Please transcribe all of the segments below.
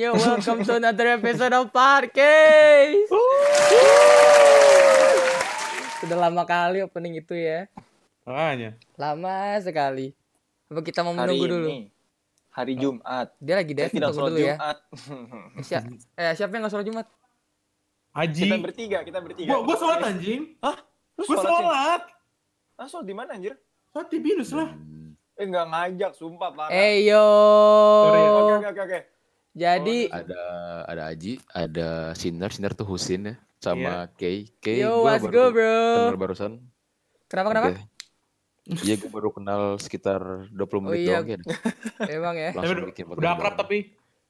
yo, welcome to another episode of Parkes. Sudah lama kali opening itu ya. Makanya. Lama sekali. Apa kita mau hari menunggu dulu? ini hari Jumat Dia lagi Dev, tidak tunggu dulu ya. Jumat Eh, siap, eh, siapa yang gak sholat Jumat? Haji. kita bertiga kita bertiga Gua, gua sholat anjing. lu Gua sholat ah sholat di mana anjir Sholat di binus lah. eh nggak ngajak sumpah parah Eh yo. Oke oke oke oke Jadi ada ada Aji, ada Sinar, Sinar tuh Husin ya, sama Kay. Kay yo, gua let's baru go bro. kenal barusan. Kenapa kenapa? Oke. Iya, gue baru kenal sekitar 20 Oh menit iya. doang kan. Emang ya. Langsung udah, bikin udah akrab tapi.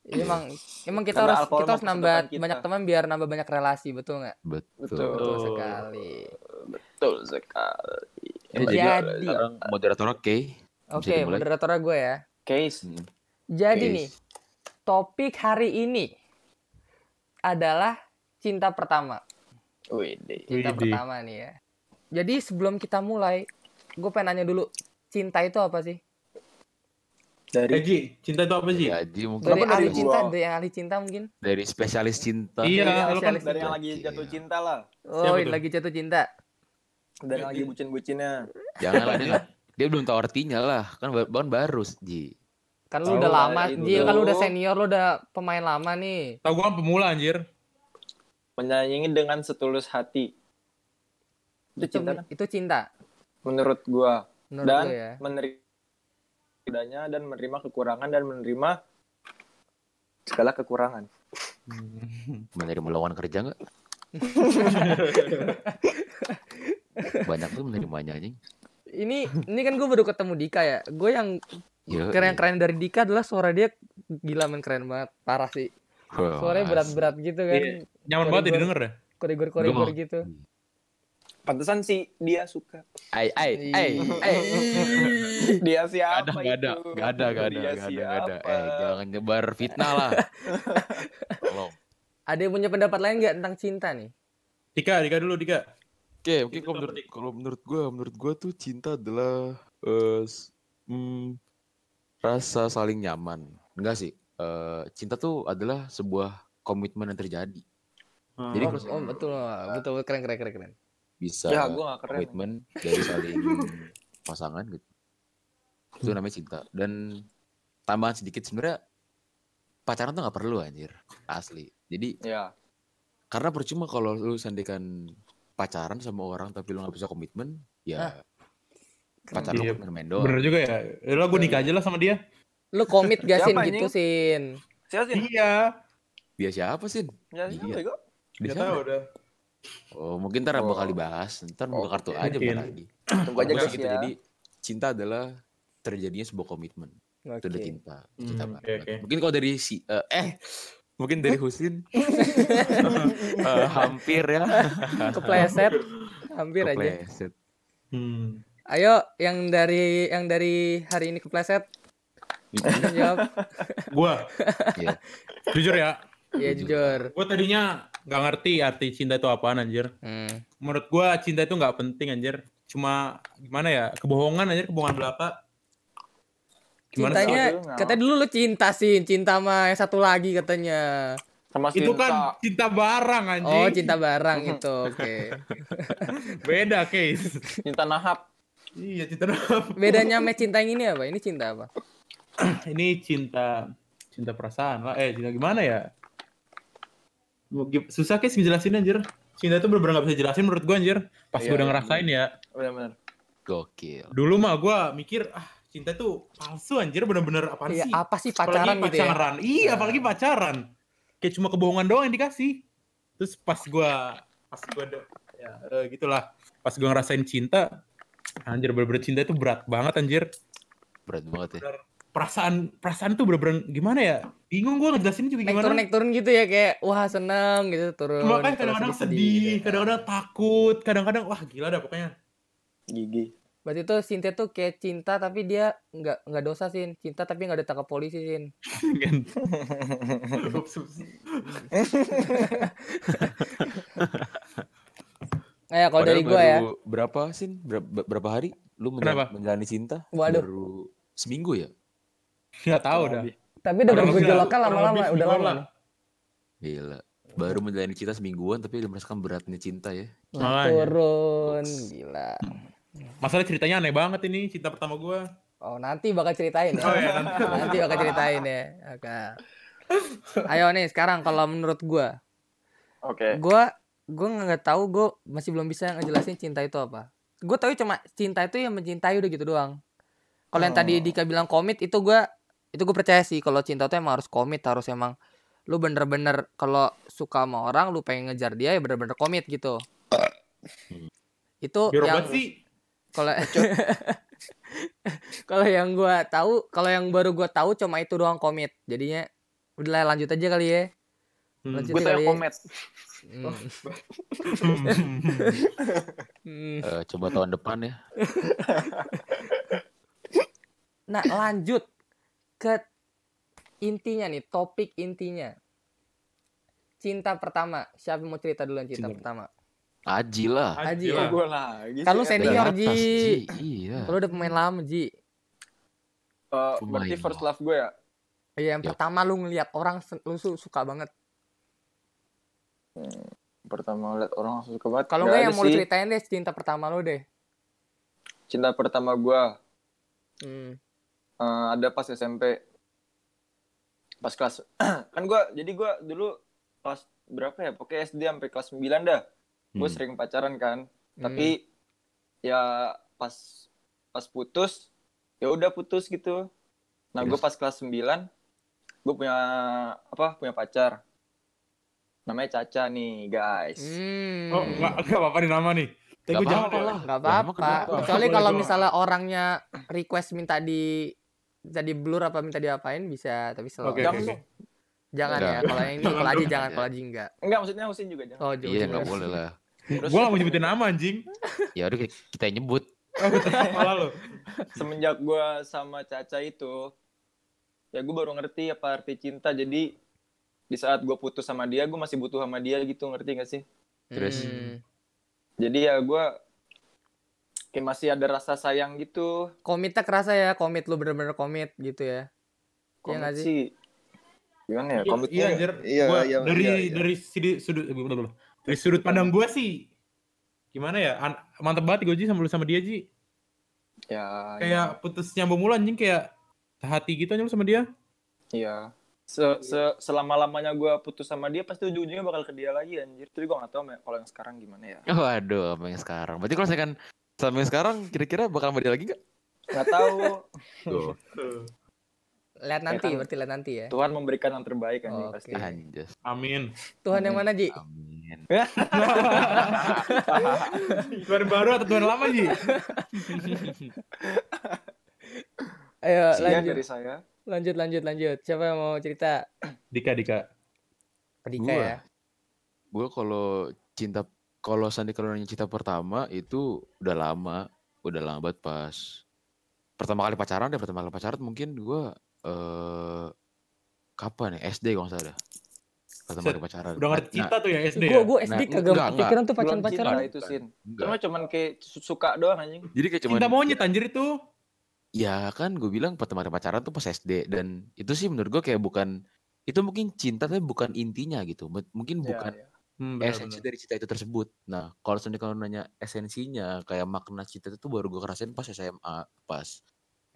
Iya, Emang emang kita Karena harus kita harus nambah kita. banyak teman biar nambah banyak relasi, betul nggak? Betul. Betul. Betul Oh. sekali. betul sekali Eh, jadi Jadi. sekarang moderatornya Kay. Oke, dimulai? moderatornya gue ya. case Hmm. Jadi Oke. nih, topik hari ini adalah cinta pertama. Wede. Cinta Widih. pertama nih ya. Jadi sebelum kita mulai, gue pengen nanya dulu, cinta itu apa sih? dari Ji, cinta itu apa Ji? Ya, Aji mungkin Dari Kenapa ahli dari cinta, gua? dari ahli cinta mungkin? dari spesialis cinta. Iya, Iya, lu kan spesialis. dari yang lagi jatuh cinta lah Oh, lagi jatuh cinta. dari yang lagi bucin-bucinnya Jangan lah dia, belum tahu artinya lah. Kan ba- bahkan baru, Ji. Kan lu Tahu udah lama, itu kan lu udah senior, lu udah pemain lama nih. Tahu gua kan pemula anjir. menyayangi dengan setulus hati itu Itu, cinta kan? itu cinta menurut gua menurut dan lu ya. menerima dan menerima kekurangan dan menerima segala kekurangan Menerima lowongan kerja nggak? Banyak tuh menerimanya anjing. Ini ini kan gue baru ketemu Dika ya. Gue yang Keren keren dari Dika adalah suara dia gila men keren banget, parah sih. Suaranya berat-berat gitu kan. Iya. Nyaman banget ya didengar ya. Koridor-koridor Gua- gitu. pantesan sih dia suka Ai ai ai ai. dia siapa Gak ada, gak ada, itu? gak ada, gak ada, gak ada, gak ada. Eh, jangan nyebar fitnah lah. Tolong. Ada yang punya pendapat lain nggak tentang cinta nih? Dika, Dika dulu Dika. Oke, mungkin Itu kalau menurut kalau menurut gua, menurut gua tuh cinta adalah eh s- hmm, rasa saling nyaman. Enggak sih. eh cinta tuh adalah sebuah komitmen yang terjadi. Jadi Oh, kalau oh, betul, betul, keren keren keren keren. bisa ya gua gak keren komitmen dari saling pasangan gitu. Itu namanya cinta. Dan tambahan sedikit sebenarnya pacaran tuh nggak perlu anjir, asli. Jadi ya karena percuma kalau lu sandikan pacaran sama orang tapi lu nggak bisa komitmen, ya pacaran Iya, lu main doang. Bener juga ya. Ya lah gua nikah aja lah sama dia. Lu komit gak sin Siapa, gitu sin? siapa sih Iya. Dia siapa sih? ya Iya. siapa Dia siapa? udah. Oh mungkin ntar bakal Oh. dibahas. Ntar buka kartu aja Mungkin. bentar lagi. tunggu aja guys gitu. ya Jadi cinta adalah terjadinya sebuah komitmen. Itu udah cinta. Cinta Hmm, banget. Mungkin kalau dari si eh, eh mungkin dari Husin eh, hampir ya. Kepleset, hampir aja. Kepleset. Hmm. Ayo, yang dari yang dari hari ini kepleset, jawab. Gua Iya. jujur ya, Iya jujur. gua tadinya nggak ngerti arti cinta itu apaan anjir. Hmm. Menurut gua cinta itu nggak penting anjir. Cuma gimana ya? Kebohongan anjir, kebohongan belaka. Gimana sih? Cintanya, Aduh, katanya dulu lu cinta sih, cinta sama yang satu lagi katanya. sama Itu Sinta. kan cinta barang anjing. Oh, cinta barang itu, oke. Beda case. cinta nahap iya, cinta apa? Bedanya sama cinta yang ini apa? Ini cinta apa? Ini cinta cinta perasaan lah. Eh, cinta gimana ya? Susah case ngejelasin anjir. Cinta itu bener-bener gak bisa jelasin menurut gua anjir. Pas Iya, gua udah iya, ngerasain ya. benar-benar Gokil. Dulu mah gua mikir ah cinta tuh palsu anjir bener-bener apaan Iya, sih? apa sih pacaran apalagi gitu ya? pacaran. Iya, Nah. apalagi pacaran. Kayak cuma kebohongan doang yang dikasih. Terus pas gua pas gua ada ya eh, gitulah. Pas gua ngerasain cinta, anjir bener-bener cinta itu berat banget anjir. Berat banget ya. Perasaan perasaan tuh bener-bener gimana ya? Bingung gua ngejelasin juga Naik gimana. turun, naik turun gitu ya kayak wah seneng gitu turun. Cuma kan terus kadang-kadang sedih, gitu. kadang-kadang takut, kadang-kadang wah gila dah pokoknya. gigi Berarti tuh cinta tuh kayak cinta tapi dia nggak nggak dosa sih, cinta tapi nggak ditangkap polisi sih. Kan. Eh kalau dari gua ya, Berapa sih? Berapa, berapa hari? Lu menja- Kenapa? menjalani cinta? Waduh. Baru seminggu ya? Nggak tahu dah. Tapi udah Kurang lebih bergejolak lah, kurang lama-lama, udah lama. Gila. Baru menjalani cinta semingguan tapi udah merasakan beratnya cinta ya. Nah, Makanya. turun, gila. Masalah ceritanya aneh banget ini cinta pertama gue. Oh nanti bakal ceritain ya. Oh ya nanti. nanti bakal ceritain ya. Oke. Ayo nih sekarang kalau menurut gua, Oke. gua gua nggak tahu gua masih belum bisa ngejelasin cinta itu apa. Gua tahu cuma cinta itu yang mencintai udah gitu doang. Kalau yang tadi Oh. Dika bilang komit itu gua itu gue percaya sih kalau cinta itu emang harus komit harus emang lu bener-bener kalau suka sama orang lu pengen ngejar dia ya bener-bener komit gitu. Itu Biar yang kalau kalau yang gua tahu kalau yang baru gua tahu cuma itu doang komit jadinya udah lah, lanjut aja kali ya Hmm. Lanjut Gue kali tanya Hmm. Eh, coba tahun depan ya. nah lanjut ke intinya nih topik intinya cinta pertama siapa mau cerita duluan cinta, Cinta. pertama Aji lah. Aji ya? lah. Gue lagi. Lu sih, senior, Ji. Iya. kalau udah pemain lama Ji Eh, Pemain. berarti first love gue ya. iya yang Yap. pertama lu ngeliat orang lu su- suka banget Pertama liat orang langsung suka banget. kalau Nggak yang mau sih. ceritain deh cinta pertama lu deh Cinta pertama gue hmm. eh, ada pas SMP. Pas kelas kan gue jadi gue dulu kelas berapa ya? Pokoknya SD sampai kelas 9 dah. Gue Hmm. sering pacaran kan. Hmm. Tapi ya pas pas putus ya udah putus gitu. Nah, gue pas kelas 9 gue punya apa? Punya pacar. Namanya Caca nih, guys. Hmm. Oh enggak enggak apa-apa nih nama nih. Tapi Gak jangan apa-apa lah. nggak apa-apa kecuali kalau misalnya orangnya request minta di jadi blur apa minta diapain bisa tapi selalu oke, dong. oke. jangan ya Enggak. kalau yang ini kalau aja jangan kalau aja enggak Enggak, maksudnya Husin juga jangan. oh Iya juga nggak boleh lah. Terus Gue gak mau nyebutin nama anjing. Ya udah kita- nyebut. Oh. Malah lo. semenjak gue sama Caca itu, ya gue baru ngerti apa arti cinta. Jadi di saat gue putus sama dia, gue masih butuh sama dia gitu, ngerti gak sih? Terus? Hmm. Jadi ya gue kayak masih ada rasa sayang gitu. komitnya kerasa ya komit lu bener-bener komit gitu ya Iya Komit nggak sih? sih. Gimana ya? Iya, Komitnya Iya anjir. Iya, Gua iya, dari iya, iya. dari sudut sudut dari sudut pandang gue sih gimana ya? An- mantep banget gue Ji sama lu sama dia Ji. ya, Kayak putus nyambung mulu anjing kayak hati gitu aja lu sama dia. Iya. Se, se selama lamanya gue putus sama dia, pasti ujung-ujungnya bakal ke dia lagi anjir. Tapi gue gak tahu kalau yang sekarang gimana ya. Waduh, apa yang sekarang? Berarti kalau saya kan sampai sekarang kira-kira bakal sama dia lagi nggak? Gak tahu. Tuh, lihat nanti kan- berarti lihat nanti ya Tuhan memberikan yang terbaik anjing Oke. pasti. anjas. Amin. Tuhan yang mana Ji Amin. Tuhan baru atau Tuhan lama Ji? ayo lanjut dari saya. Lanjut lanjut lanjut siapa yang mau cerita Dika Dika. Dika Gua. ya Gue kalau cinta kalau Sandi kalau nanya cinta pertama itu udah lama, udah lama banget pas pertama kali pacaran deh, pertama kali pacaran mungkin gue eh kapan ya SD kalau nggak salah. Pertama kali pacaran. Udah ngerti Nah, cinta tuh ya SD gue ya? gue SD Nah, kagak enggak, enggak. kepikiran tuh pacaran cinta pacaran itu sin. Cuma cuman kayak su- suka doang anjing. Jadi kayak cuman Cinta monyet anjir itu. Ya kan gue bilang pertama kali pacaran tuh pas SD dan itu sih menurut gue kayak bukan itu mungkin cinta tapi bukan intinya gitu. Mungkin Ya, bukan ya. Hmm, esensi benar-benar. dari cinta itu tersebut. Nah, kalau sendiri kalau nanya esensinya kayak makna cinta itu baru gue kerasain pas SMA, pas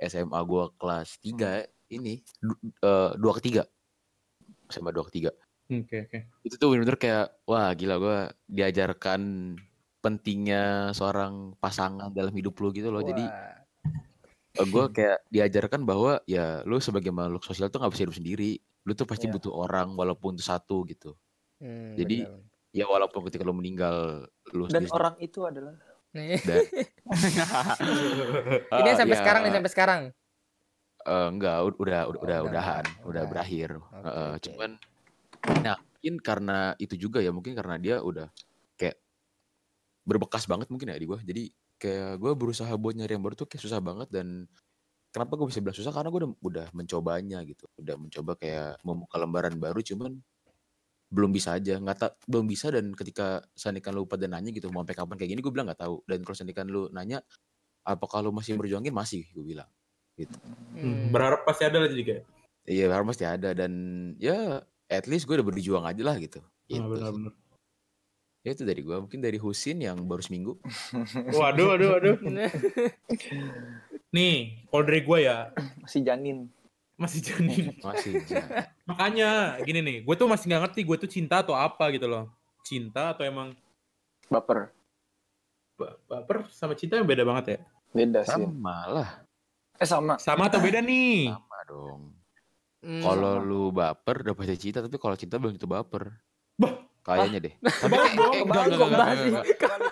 SMA gue kelas 3 ini du- eh, dua ketiga. SMA dua ketiga. Oke oke. Itu tuh bener-bener kayak wah gila gue diajarkan pentingnya seorang pasangan dalam hidup lu gitu loh. Jadi Wah. Gue kayak diajarkan bahwa ya lu sebagai makhluk sosial tuh nggak bisa hidup sendiri. Lu tuh pasti Iya. butuh orang walaupun itu satu gitu. Hmm, Jadi, bener. Ya walaupun ketika lu meninggal lu Dan sendiri orang itu adalah nih dan ini sampai ya, sekarang nih sampai sekarang eh, enggak ud- udah udah udah udah udahan udah Udah. berakhir Oke, Heeh, oke. cuman nah mungkin karena itu juga ya mungkin karena dia udah kayak berbekas banget mungkin ya di gua jadi kayak gue berusaha buat nyari yang baru tuh kayak susah banget dan kenapa gue bisa bilang susah karena gue udah udah mencobanya gitu udah mencoba kayak membuka lembaran baru cuman belum bisa aja nggak tak belum bisa dan ketika sandikan lu pada nanya gitu mau sampai kapan kayak gini gue bilang nggak tahu dan kalau sandikan lu nanya apakah lu masih berjuangin masih gue bilang Hmm, Berharap pasti ada lah juga. Iya harus pasti ada dan ya at least gue udah berjuang aja lah gitu. Ah, Gitu sih. benar-benar. Ya itu dari gue mungkin dari Husin yang baru seminggu. Waduh, waduh, waduh. Nih, kalau dari gue ya Masih janin. masih janin. Masih. ja- Makanya gini nih, gue tuh masih nggak ngerti gue tuh cinta atau apa gitu loh. Cinta atau emang Baper. ba- baper sama cinta yang beda banget ya? Beda sih. Sama lah. Eh sama. Sama atau beda nih? Sama dong. Hmm. Kalau lu baper udah pasti cinta tapi kalau cinta belum tentu baper. Bah. Kayaknya deh. Tapi kayak, enggak, enggak, enggak, enggak,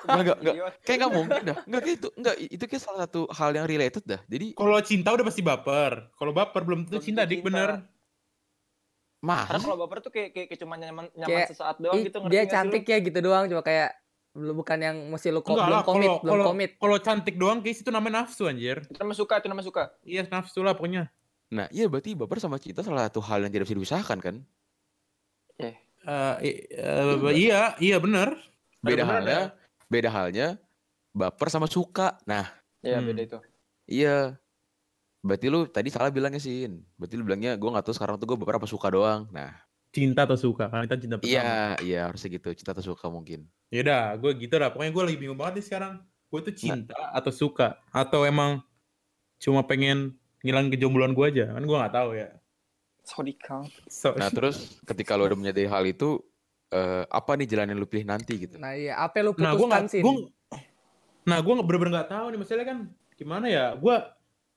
Enggak, enggak. Kayak nggak mungkin dah. Enggak kayak itu. Enggak, itu kayak salah satu hal yang related dah. Jadi Kalau cinta udah pasti baper. Kalau baper belum tentu cinta, dik bener. mah Karena kalau baper tuh kayak kayak, kayak cuma nyaman nyaman Kayak, sesaat doang gitu ngerti dia cantik ya gitu doang cuma kayak belum bukan yang mesti lu ko- Enggak belum komit kalau belum komit kalau cantik doang guys itu namanya nafsu anjir. Itu namanya suka, itu namanya suka. Iya nafsu lah pokoknya. Nah, iya berarti baper sama cinta salah satu hal yang tidak bisa dipisahkan kan? Eh, Eh, i- eh, iya, iya bener. Beda Bener, halnya, beda halnya baper sama suka. Nah, ya Hmm. beda itu. iya. Berarti lu tadi salah bilangnya Sin. Berarti lu bilangnya gue nggak tahu sekarang tuh gue baper apa suka doang. Nah, Cinta atau suka? Karena kita cinta pertama. iya, iya harusnya gitu. Cinta atau suka mungkin. Yaudah, gue gitu lah. Pokoknya gue lagi bingung banget nih sekarang. Gue tuh cinta atau suka? Atau emang cuma pengen ngilangin kejombloan gue aja? Kan gue nggak tahu ya. Sorry Kang. Nah, terus ketika lu udah menyadari hal itu, eh, apa nih jalan yang lu pilih nanti gitu? nah iya apa yang lu nah gue putuskan nggak, sih gue, nah gue bener-bener nggak tahu nih masalahnya kan gimana ya? Gue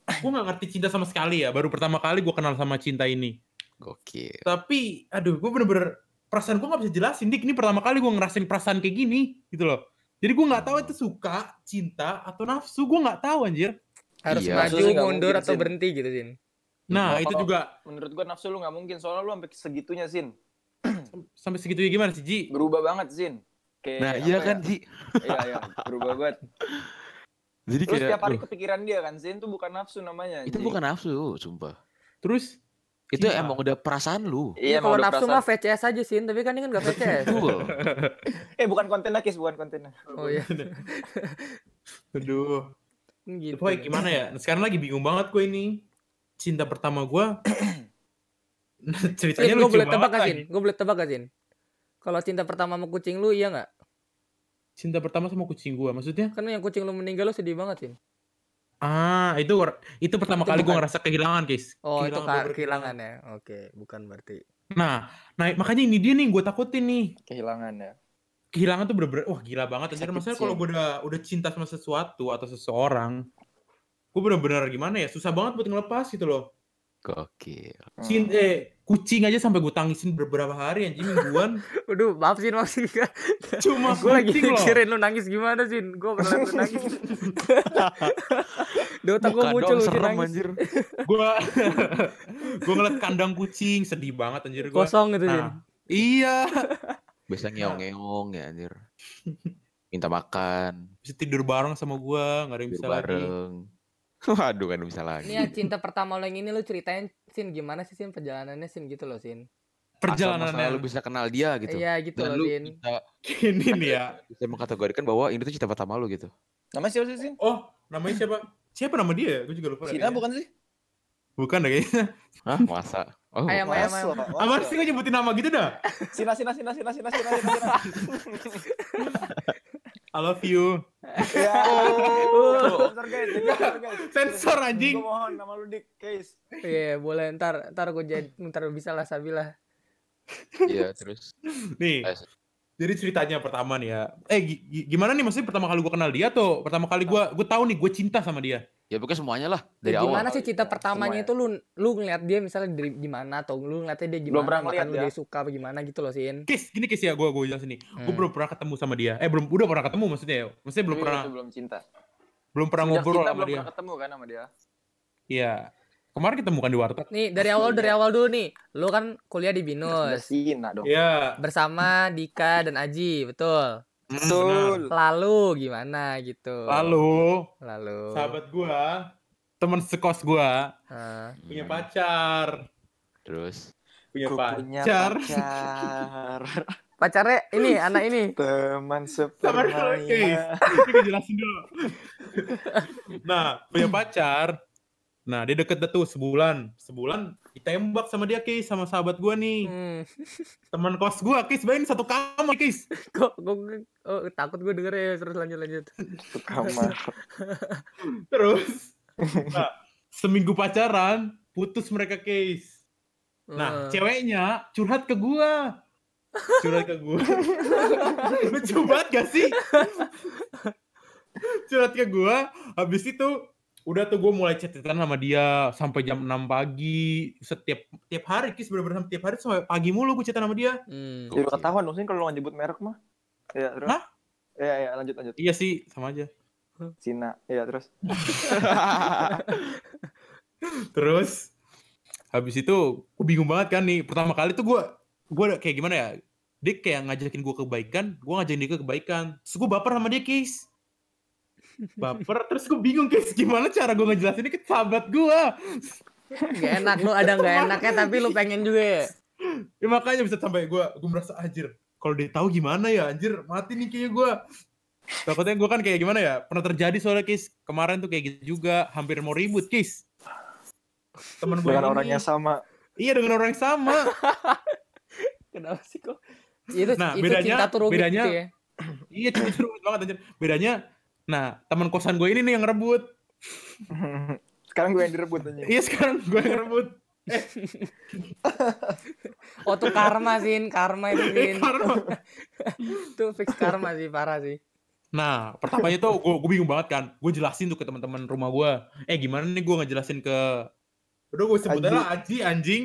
gue nggak ngerti cinta sama sekali ya. Baru pertama kali gue kenal sama cinta ini. Gokil. Tapi, aduh, gue bener-bener perasaan gue nggak bisa jelasin. Dik, ini pertama kali gue ngerasain perasaan kayak gini, gitu loh. Jadi gue nggak tahu itu suka, cinta, atau nafsu. Gue nggak tahu anjir. harus Iya. maju sih mundur atau berhenti gitu Sin Nah, Kalau- itu juga Menurut gua nafsu lu nggak mungkin soalnya lu sampai segitunya Sin. sampai segitunya gimana sih, Ji? Berubah banget Sin. Kayak Nah, iya ya? kan, Ji. Iya, iya, berubah banget. Jadi Lu kayak setiap hari kepikiran dia kan Sin, itu bukan nafsu namanya. itu Ji. bukan nafsu, sumpah. Terus Itu Cinta. emang udah perasaan lu. Iya, kalau emang udah nafsu mah VCS aja Sin tapi kan ini kan gak VCS. Eh, bukan kontennya Kis, bukan kontennya. oh iya Aduh. gitu Pokoknya gimana ya? Nah, sekarang lagi bingung banget gue ini. Cinta pertama gue. ceritanya gue lucu boleh tebak banget gak? Gue boleh tebak gak? Kalau cinta pertama sama kucing lu iya gak? Cinta pertama sama kucing gue. Maksudnya? Kan yang kucing lu meninggal lu sedih banget Sin Ah, itu itu pertama Itu kali gue ngerasa kehilangan, guys. Oh itu Kehilangan, bener-bener kehilangan ya Oke bukan berarti Nah, nah makanya ini dia nih gue takutin nih. Kehilangan ya. Kehilangan tuh bener-bener, wah gila banget. Anjir, maksudnya sih. kalau gue udah udah cinta sama sesuatu atau seseorang, gue bener-bener gimana ya, susah banget buat ngelepas gitu loh. Gokil. Hmm. Cin eh kucing aja sampai gue tangisin beberapa hari anjing mingguan. Waduh maaf Sin maksudnya Cuma Gue lagi mikirin lu nangis gimana Sin Gue pernah lu nangis Di otak gue muncul lu serem nangis anjir. gue gue ngeliat kandang kucing sedih banget anjir gue Kosong gitu Sin nah, iya Biasa ngeong-ngeong ya anjir. Minta makan, bisa tidur bareng sama gue nggak ada yang tidur bisa lagi bareng. Waduh kan bisa lagi. Ini yang cinta pertama lo yang ini lu ceritain Sin gimana sih Sin perjalanannya Sin gitu loh Sin Asal perjalanan masalah lu bisa kenal dia gitu. Iya gitu Dan loh Sin bisa, ini nih ya bisa mengkategorikan bahwa ini tuh cinta pertama lu gitu. Namanya siapa sih, Sin? oh namanya siapa siapa nama dia gue juga lupa kayaknya. bukan sih? bukan deh kayaknya Hah, masa? Oh, Ayam, ayam, ayam. apa sih gue nyebutin nama gitu dah Sina, Sina, Sina, Sina, Sina, Sina, Sina, Sina. I love you Ya. Oh. Sensor guys, sensor guys. sensor anjing Gue mohon nama lu dik, case. Iya boleh ntar Ntar gue jadi Ntar bisa lah Sabila Iya, terus. nih jadi ceritanya pertama nih ya eh gi- gi- gimana nih maksudnya pertama kali gue kenal dia tuh pertama kali gue gue tahu nih gue cinta sama dia ya pokoknya semuanya lah dari Ya, awal. gimana sih cinta Iya, pertamanya itu lu lu ngeliat dia misalnya dari di mana atau lu ngeliatnya dia gimana Belum pernah makan ngeliat lu ya. jadi suka apa gimana gitu loh Sin Kis, gini Kis ya gue gue jelasin nih. Gue Hmm. belum pernah ketemu sama dia. Eh belum udah pernah ketemu maksudnya ya. Maksudnya belum Tapi pernah itu belum cinta. belum pernah Semenjak ngobrol cinta sama belum dia. pernah ketemu kan sama dia. Iya. Kemarin ketemu kan di warteg. Nih dari awal dari awal dulu nih Lu kan kuliah di Binus. Iya. Bersama Dika dan Aji Betul Betul. Lalu gimana gitu Lalu Lalu sahabat gua, teman sekos gua Ah. punya Hmm, pacar, Terus. punya pacar. pacar. Pacarnya ini anak ini Teman. Ini gue jelasin dulu. nah, punya pacar. Nah, dia deket dah tuh sebulan. Sebulan ditembak sama dia, Kis, sama sahabat gua nih. Hmm. Teman kos gua, Kis, bayangin satu kamar, Kis. Kok, kok, oh, takut gue denger ya. Terus lanjut lanjut. Ke kamar. Terus, nah, seminggu pacaran, putus mereka, Kis. Nah, Eh, ceweknya curhat ke gua. Curhat ke gua. Lucu banget gak sih? curhat ke gua, habis itu udah tuh gua mulai chatan sama dia sampai jam 6 pagi setiap tiap hari kis bener-bener tiap hari sampai pagi mulu gua chatan sama dia hmm. Ya udah ketahuan dong sih kalau nyebut merek mah. Iya, terus. Hah? Iya, iya, lanjut lanjut. iya sih sama aja Cina. Iya, terus. terus habis itu gua bingung banget kan nih pertama kali tuh gua gua kayak gimana ya dia kayak ngajakin gua kebaikan gua ngajakin dia ke kebaikan terus gua baper sama dia kis baper. Terus gua bingung kis gimana cara gua ngejelasin ini ke sahabat gua? Gak enak lu ada nggak enaknya tapi lu pengen juga ya. ya makanya bisa sampai gua gua merasa anjir kalau dia tahu gimana ya? Anjir mati nih kayaknya gua. Takutnya gua kan kayak gimana ya? Pernah terjadi soalnya kis kemarin tuh kayak gitu juga. Hampir mau ribut kis temen gue Dengan ini. orang yang sama. iya dengan orang yang sama. Kenapa sih kok? Itu Nah, itu bedanya- cinta bedanya- gitu ya. iya cuma ribut banget anjir. Bedanya nah teman kosan gue ini nih yang rebut Sekarang gue yang direbut aja. iya sekarang gue yang rebut Oh tuh karma sin, karma itu Eh, sin. karma. Itu fix karma sih, parah sih. Nah, pertamanya tuh gue, gue bingung banget kan. Gue jelasin tuh ke teman-teman rumah gue. Eh gimana nih gue ngejelasin ke Udah gue sebut aja lah Aji anjing.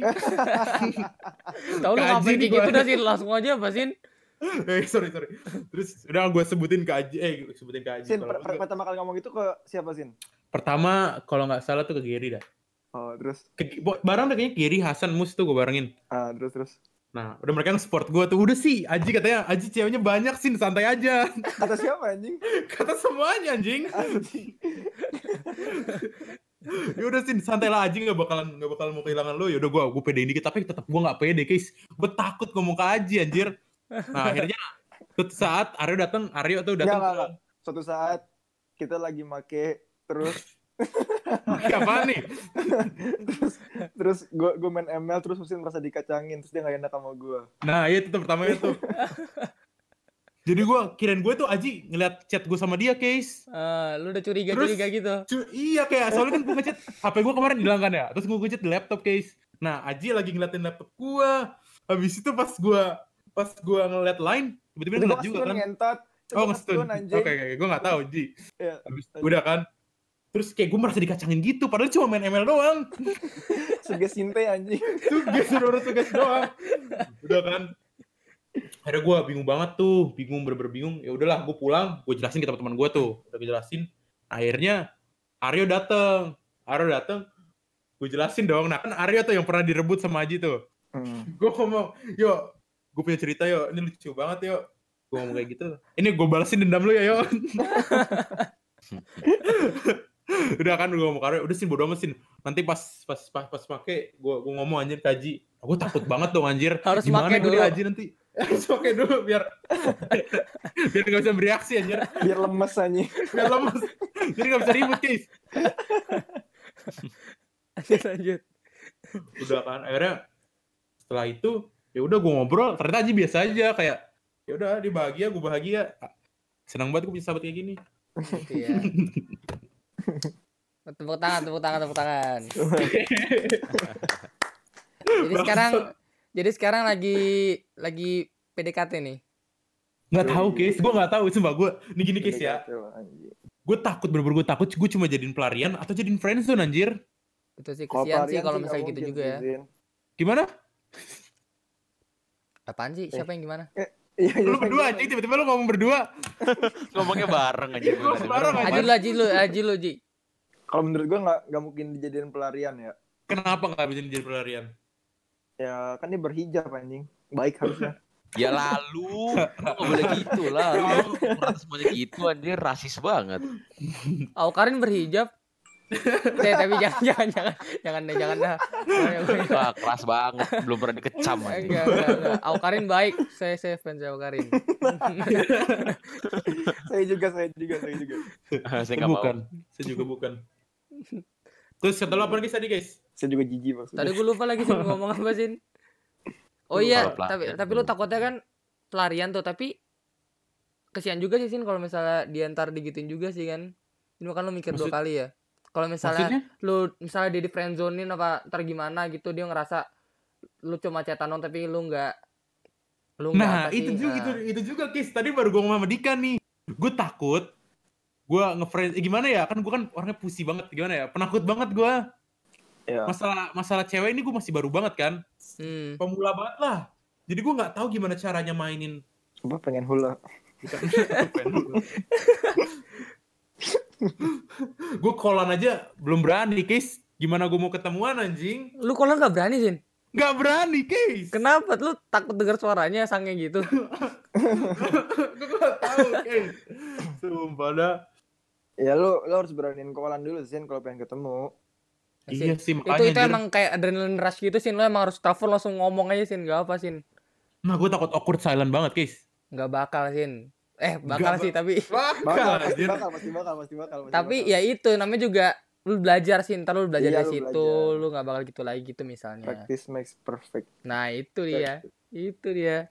Tahu lu ngapain kayak gitu dah sin, langsung aja apa sin? eh sorry sorry. Terus udah gue sebutin ke Aji. Eh gue sebutin ke Aji. Sin, per- per- pertama kali ngomong itu ke siapa, Sin? Pertama kalau nggak salah tuh ke Gary dah. Oh, terus. Ke, bareng deh kayaknya Gary, Hasan, Mus tuh gue barengin. Ah, terus terus. Nah, udah mereka yang support gue tuh. Udah sih, Aji katanya, Aji ceweknya banyak sih, santai aja. Kata siapa anjing? Kata semuanya anjing. Anjing. ya udah sih santai lah Aji nggak bakalan nggak bakalan mau kehilangan lo ya udah gue gue pedein dikit tapi tetap gue nggak pede guys gue takut ngomong ke Aji anjir nah akhirnya suatu saat Aryo datang Aryo tuh datang nggak. Suatu saat kita lagi make terus apa nih? Terus terus gue gue main ML terus mesti merasa dikacangin terus dia nggak enak sama gue nah iya itu tuh pertamanya tuh jadi gue kirain gue tuh Aji ngeliat chat gue sama dia guys Eh, lu udah curiga-curiga gitu. Cu- iya kayak soalnya kan gue ngechat HP gue kemarin hilang kan ya. Terus gue ngechat di laptop guys nah Aji lagi ngeliatin laptop gue habis itu pas gue pas gue ngeliat line tiba-tiba ngeliat juga kan ngentot Oh ngestun. Oke oke gue nggak tahu Ji. Iya. Habis udah kan. Terus kayak gue merasa dikacangin gitu padahal cuma main ML doang. seges sinte anjing Tugas udah tugas doang. Udah kan. Akhirnya gue bingung banget tuh, bingung bener-bener bingung. Ya udahlah, gue pulang, gue jelasin ke teman-teman gue tuh, udah gue jelasin. Akhirnya Aryo dateng, Aryo dateng, gue jelasin dong. Nah kan Aryo tuh yang pernah direbut sama Aji tuh. hmm. Gue ngomong, yo, gue punya cerita yo, ini lucu banget yo. Gue ngomong kayak gitu. Ini gue balesin dendam lu ya yo. udah kan gue ngomong Aryo, udah sih bodo amat sih. Nanti pas pas pas pas make gue gue ngomong anjir ke Aji. Gue takut banget dong anjir. Harus Gimana gue dulu. Aji nanti? Harus pakai dulu biar biar gak bisa bereaksi anjir. biar lemes anjing Biar lemes. Jadi gak bisa ribut guys. Lanjut lanjut. Udah kan akhirnya setelah itu ya udah gue ngobrol ternyata Aji biasa aja kayak ya udah dia bahagia gue bahagia. Senang banget gue punya sahabat kayak gini. Iya. Tepuk tangan, tepuk tangan, tepuk tangan. jadi sekarang jadi sekarang lagi lagi PDKT nih. nggak tahu guys gue nggak tahu sumpah. Gue ini gini guys ya. Gue takut bener-bener gue takut. Gue cuma jadiin pelarian atau jadiin friendzone anjir. Itu sih Kalau kesian sih kalau misalnya gitu juga ya. Gimana Apaan sih? Siapa yang gimana? Iya, iya, lu berdua anjing tiba-tiba lu ngomong berdua Ngomongnya bareng aja. Bareng aja. Aji lu, Aji lu, Aji lu, Ji. Kalau menurut gue nggak nggak mungkin dijadiin pelarian ya. kenapa nggak bisa jadi pelarian Ya kan dia berhijab anjing. Baik harusnya. Ya lalu, lu gak boleh gitu lah. Semuanya gitu anjir, rasis banget. Aukarin berhijab. Teh, tapi jangan, jangan, jangan, jangan deh, jangan dah. Wah, keras banget, belum pernah dikecam Enggak, anjir. enggak, enggak. Aukarin baik. Saya saya fans Aukarin. saya juga, saya juga, saya juga. Saya saya nggak mau. bukan saya juga bukan Terus kata lu apa lagi tadi guys? Saya juga jijik maksudnya. Tadi gue lupa lagi sih ngomong apa sih. Oh iya, tapi tapi lu takutnya kan pelarian tuh, tapi kesian juga sih Sin kalau misalnya dia ntar digituin juga sih kan. Ini kan lu mikir dua Maksud- kali ya. Kalau misalnya Maksudnya? lu misalnya dia di friendzonein apa ntar gimana gitu dia ngerasa lu cuma cetan doang tapi lu nggak lu nggak Nah, apa itu sih, juga nah. itu, itu juga Kis. Tadi baru gue ngomong sama Dika nih. Gue takut gue ngefriend eh, gimana ya kan gue kan orangnya pusi banget gimana ya penakut banget gue Ya. masalah masalah cewek ini gue masih baru banget kan Hmm. pemula banget lah jadi gue nggak tahu gimana caranya mainin Apa pengen hula? gue kolan aja belum berani Kis gimana gue mau ketemuan anjing Lu kalau nggak berani Sin? nggak berani Kis Kenapa? Lu takut denger suaranya sange gitu? gue nggak tahu Kis sumpah dah Ya lu lu harus beraniin kolan dulu Sin kalau pengen ketemu. iya Sin. sih itu makanya itu Jir. emang kayak adrenaline rush gitu Sin lu emang harus telepon langsung ngomong aja Sin gak apa Sin nah gue takut awkward silent banget Kis nggak bakal Sin eh bakal Nggak sih tapi Bakal, bakal pasti bakal, pasti bakal, pasti bakal. pasti tapi bakal. ya itu namanya juga lu belajar sih ntar lu belajar Iya, dari lu situ belajar. lu nggak bakal gitu lagi gitu misalnya practice makes perfect. nah itu dia itu dia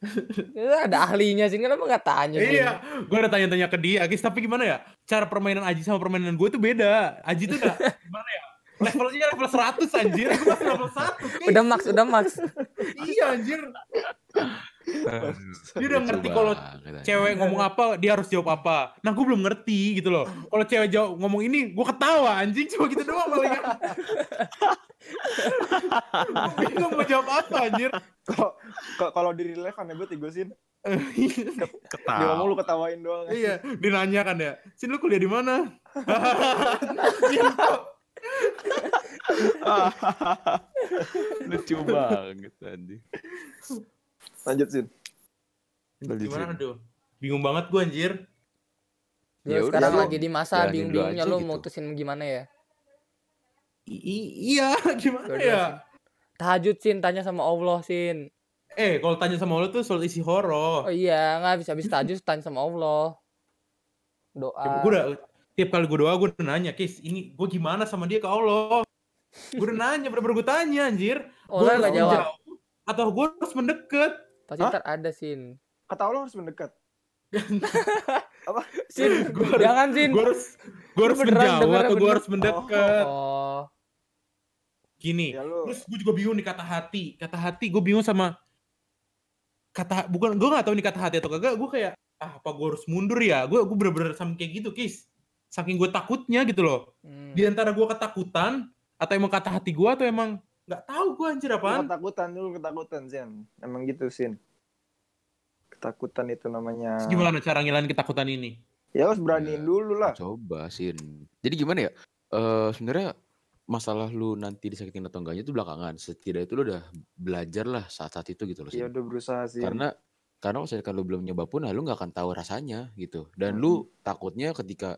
ada ahlinya sih kenapa nggak tanya? Iya, gue udah tanya-tanya ke dia, Kis, tapi gimana ya? Cara permainan Aji sama permainan gue tuh beda. Aji tuh udah gimana ya? Levelnya level 100 anjir, gue masih level 1. Kis. udah max udah max Iya anjir. Dia udah ngerti kalau Cewek ngomong apa, dia harus jawab apa. Nah, gue belum ngerti gitu loh. Kalau cewek jawab ngomong ini, gue ketawa anjing cuma gitu doang paling. Gue bingung mau jawab apa anjir. Kalau kalau- kalau di real life aneh banget ya gue. Dia Ketawa. ngomong lu ketawain doang. iya, dia nanya kan ya. Sin lu kuliah di mana? Lucu banget tadi. Lanjut Sin. Gimana tuh? Bingung banget gue anjir. Lu Ya udah, sekarang lagi di masa bingung-bingungnya lu gitu. mutusin gimana ya I- i- iya, gimana Yaudah, ya? Sin. tahajud sin tanya sama Allah sin Eh, kalau tanya sama lo tuh soal isi horor. oh iya nggak bisa bisa tahajud tanya sama Allah doa gue udah tiap kali gue doa gue udah nanya, Kis, ini gue gimana sama dia ke Allah? Gue udah nanya, bener-bener gue tanya anjir. Allah nggak harus jawab Atau gue harus mendekat? Pasti Hah? ntar ada sin Kata Allah harus mendekat. sin Gua harus- jangan sin Gue harus, gue harus menjauh atau gue harus mendekat? oh Gini, Ya lu terus gue juga bingung nih kata hati. Kata hati gue bingung sama kata bukan gue nggak tahu nih kata hati atau kagak. Gue kayak ah, apa gue harus mundur ya? Gue gue bener-bener sama kayak gitu, Kis. Saking gue takutnya gitu loh. hmm. Di antara gue ketakutan atau emang kata hati gue atau emang nggak tahu gue anjir apaan. ketakutan dulu ketakutan Sin. Emang gitu Sin. Ketakutan itu namanya. Terus gimana cara ngilangin ketakutan ini? Ya harus beraniin Ya. dulu lah. Coba sin. Jadi gimana ya? Eh sebenarnya masalah lu nanti disakitin atau enggaknya itu belakangan. Setidaknya itu lu udah belajar lah saat-saat itu gitu loh. Ya Sin. udah berusaha Sin. Karena karena kalau misalkan lu belum nyoba pun, nah, lu nggak akan tahu rasanya gitu. Dan Hmm. lu takutnya ketika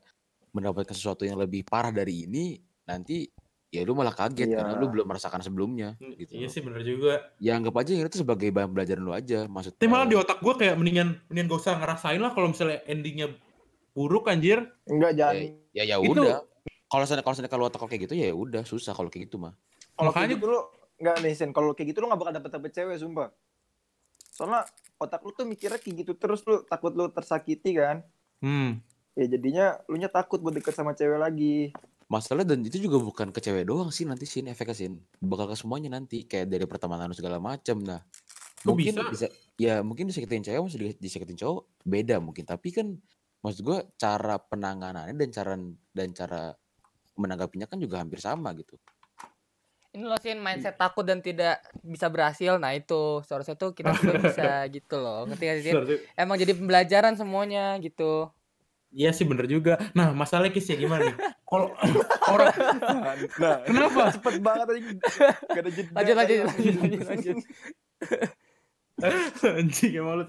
mendapatkan sesuatu yang lebih parah dari ini, nanti ya lu malah kaget karena lu Iya. belum merasakan sebelumnya. Gitu. Iya sih bener juga. Ya anggap aja ini tuh sebagai bahan pelajaran lu aja. Maksudnya. Tapi malah di otak gue kayak mendingan mendingan gak usah ngerasain lah kalau misalnya endingnya buruk anjir. Enggak jangan. ya ya Itu- udah. Kalau misalnya kalau misalnya kalau otak lu kayak gitu ya udah susah kalau kayak gitu mah. Kalau kayak gitu lu enggak nih. Kalau kayak gitu lu gak bakal dapet dapet cewek sumpah. Soalnya otak lu tuh mikirnya kayak gitu terus lu takut lu tersakiti kan. Hmm. Ya jadinya lu nya takut buat deket sama cewek lagi. Masalah dan itu juga bukan ke cewek doang sih nanti sih efeknya sih. Bakal ke semuanya nanti kayak dari pertemanan segala macam. Nah, Kok mungkin bisa? ya mungkin disakitin cewek masih di- disakitin cowok beda mungkin tapi kan maksud gua cara penanganannya dan cara dan cara menanggapinya kan juga hampir sama gitu. ini loh sin mindset takut dan tidak bisa berhasil nah itu seharusnya tuh kita juga bisa gitu loh ngerti gak sih Sin? Emang jadi pembelajaran semuanya gitu Iya sih bener juga. Nah masalahnya Kis ya gimana nih? Kalau orang Nah, kenapa? cepet banget aja. Gak ada jeda. lanjut lanjut lanjut lanjut lanjut Anjing emang lu.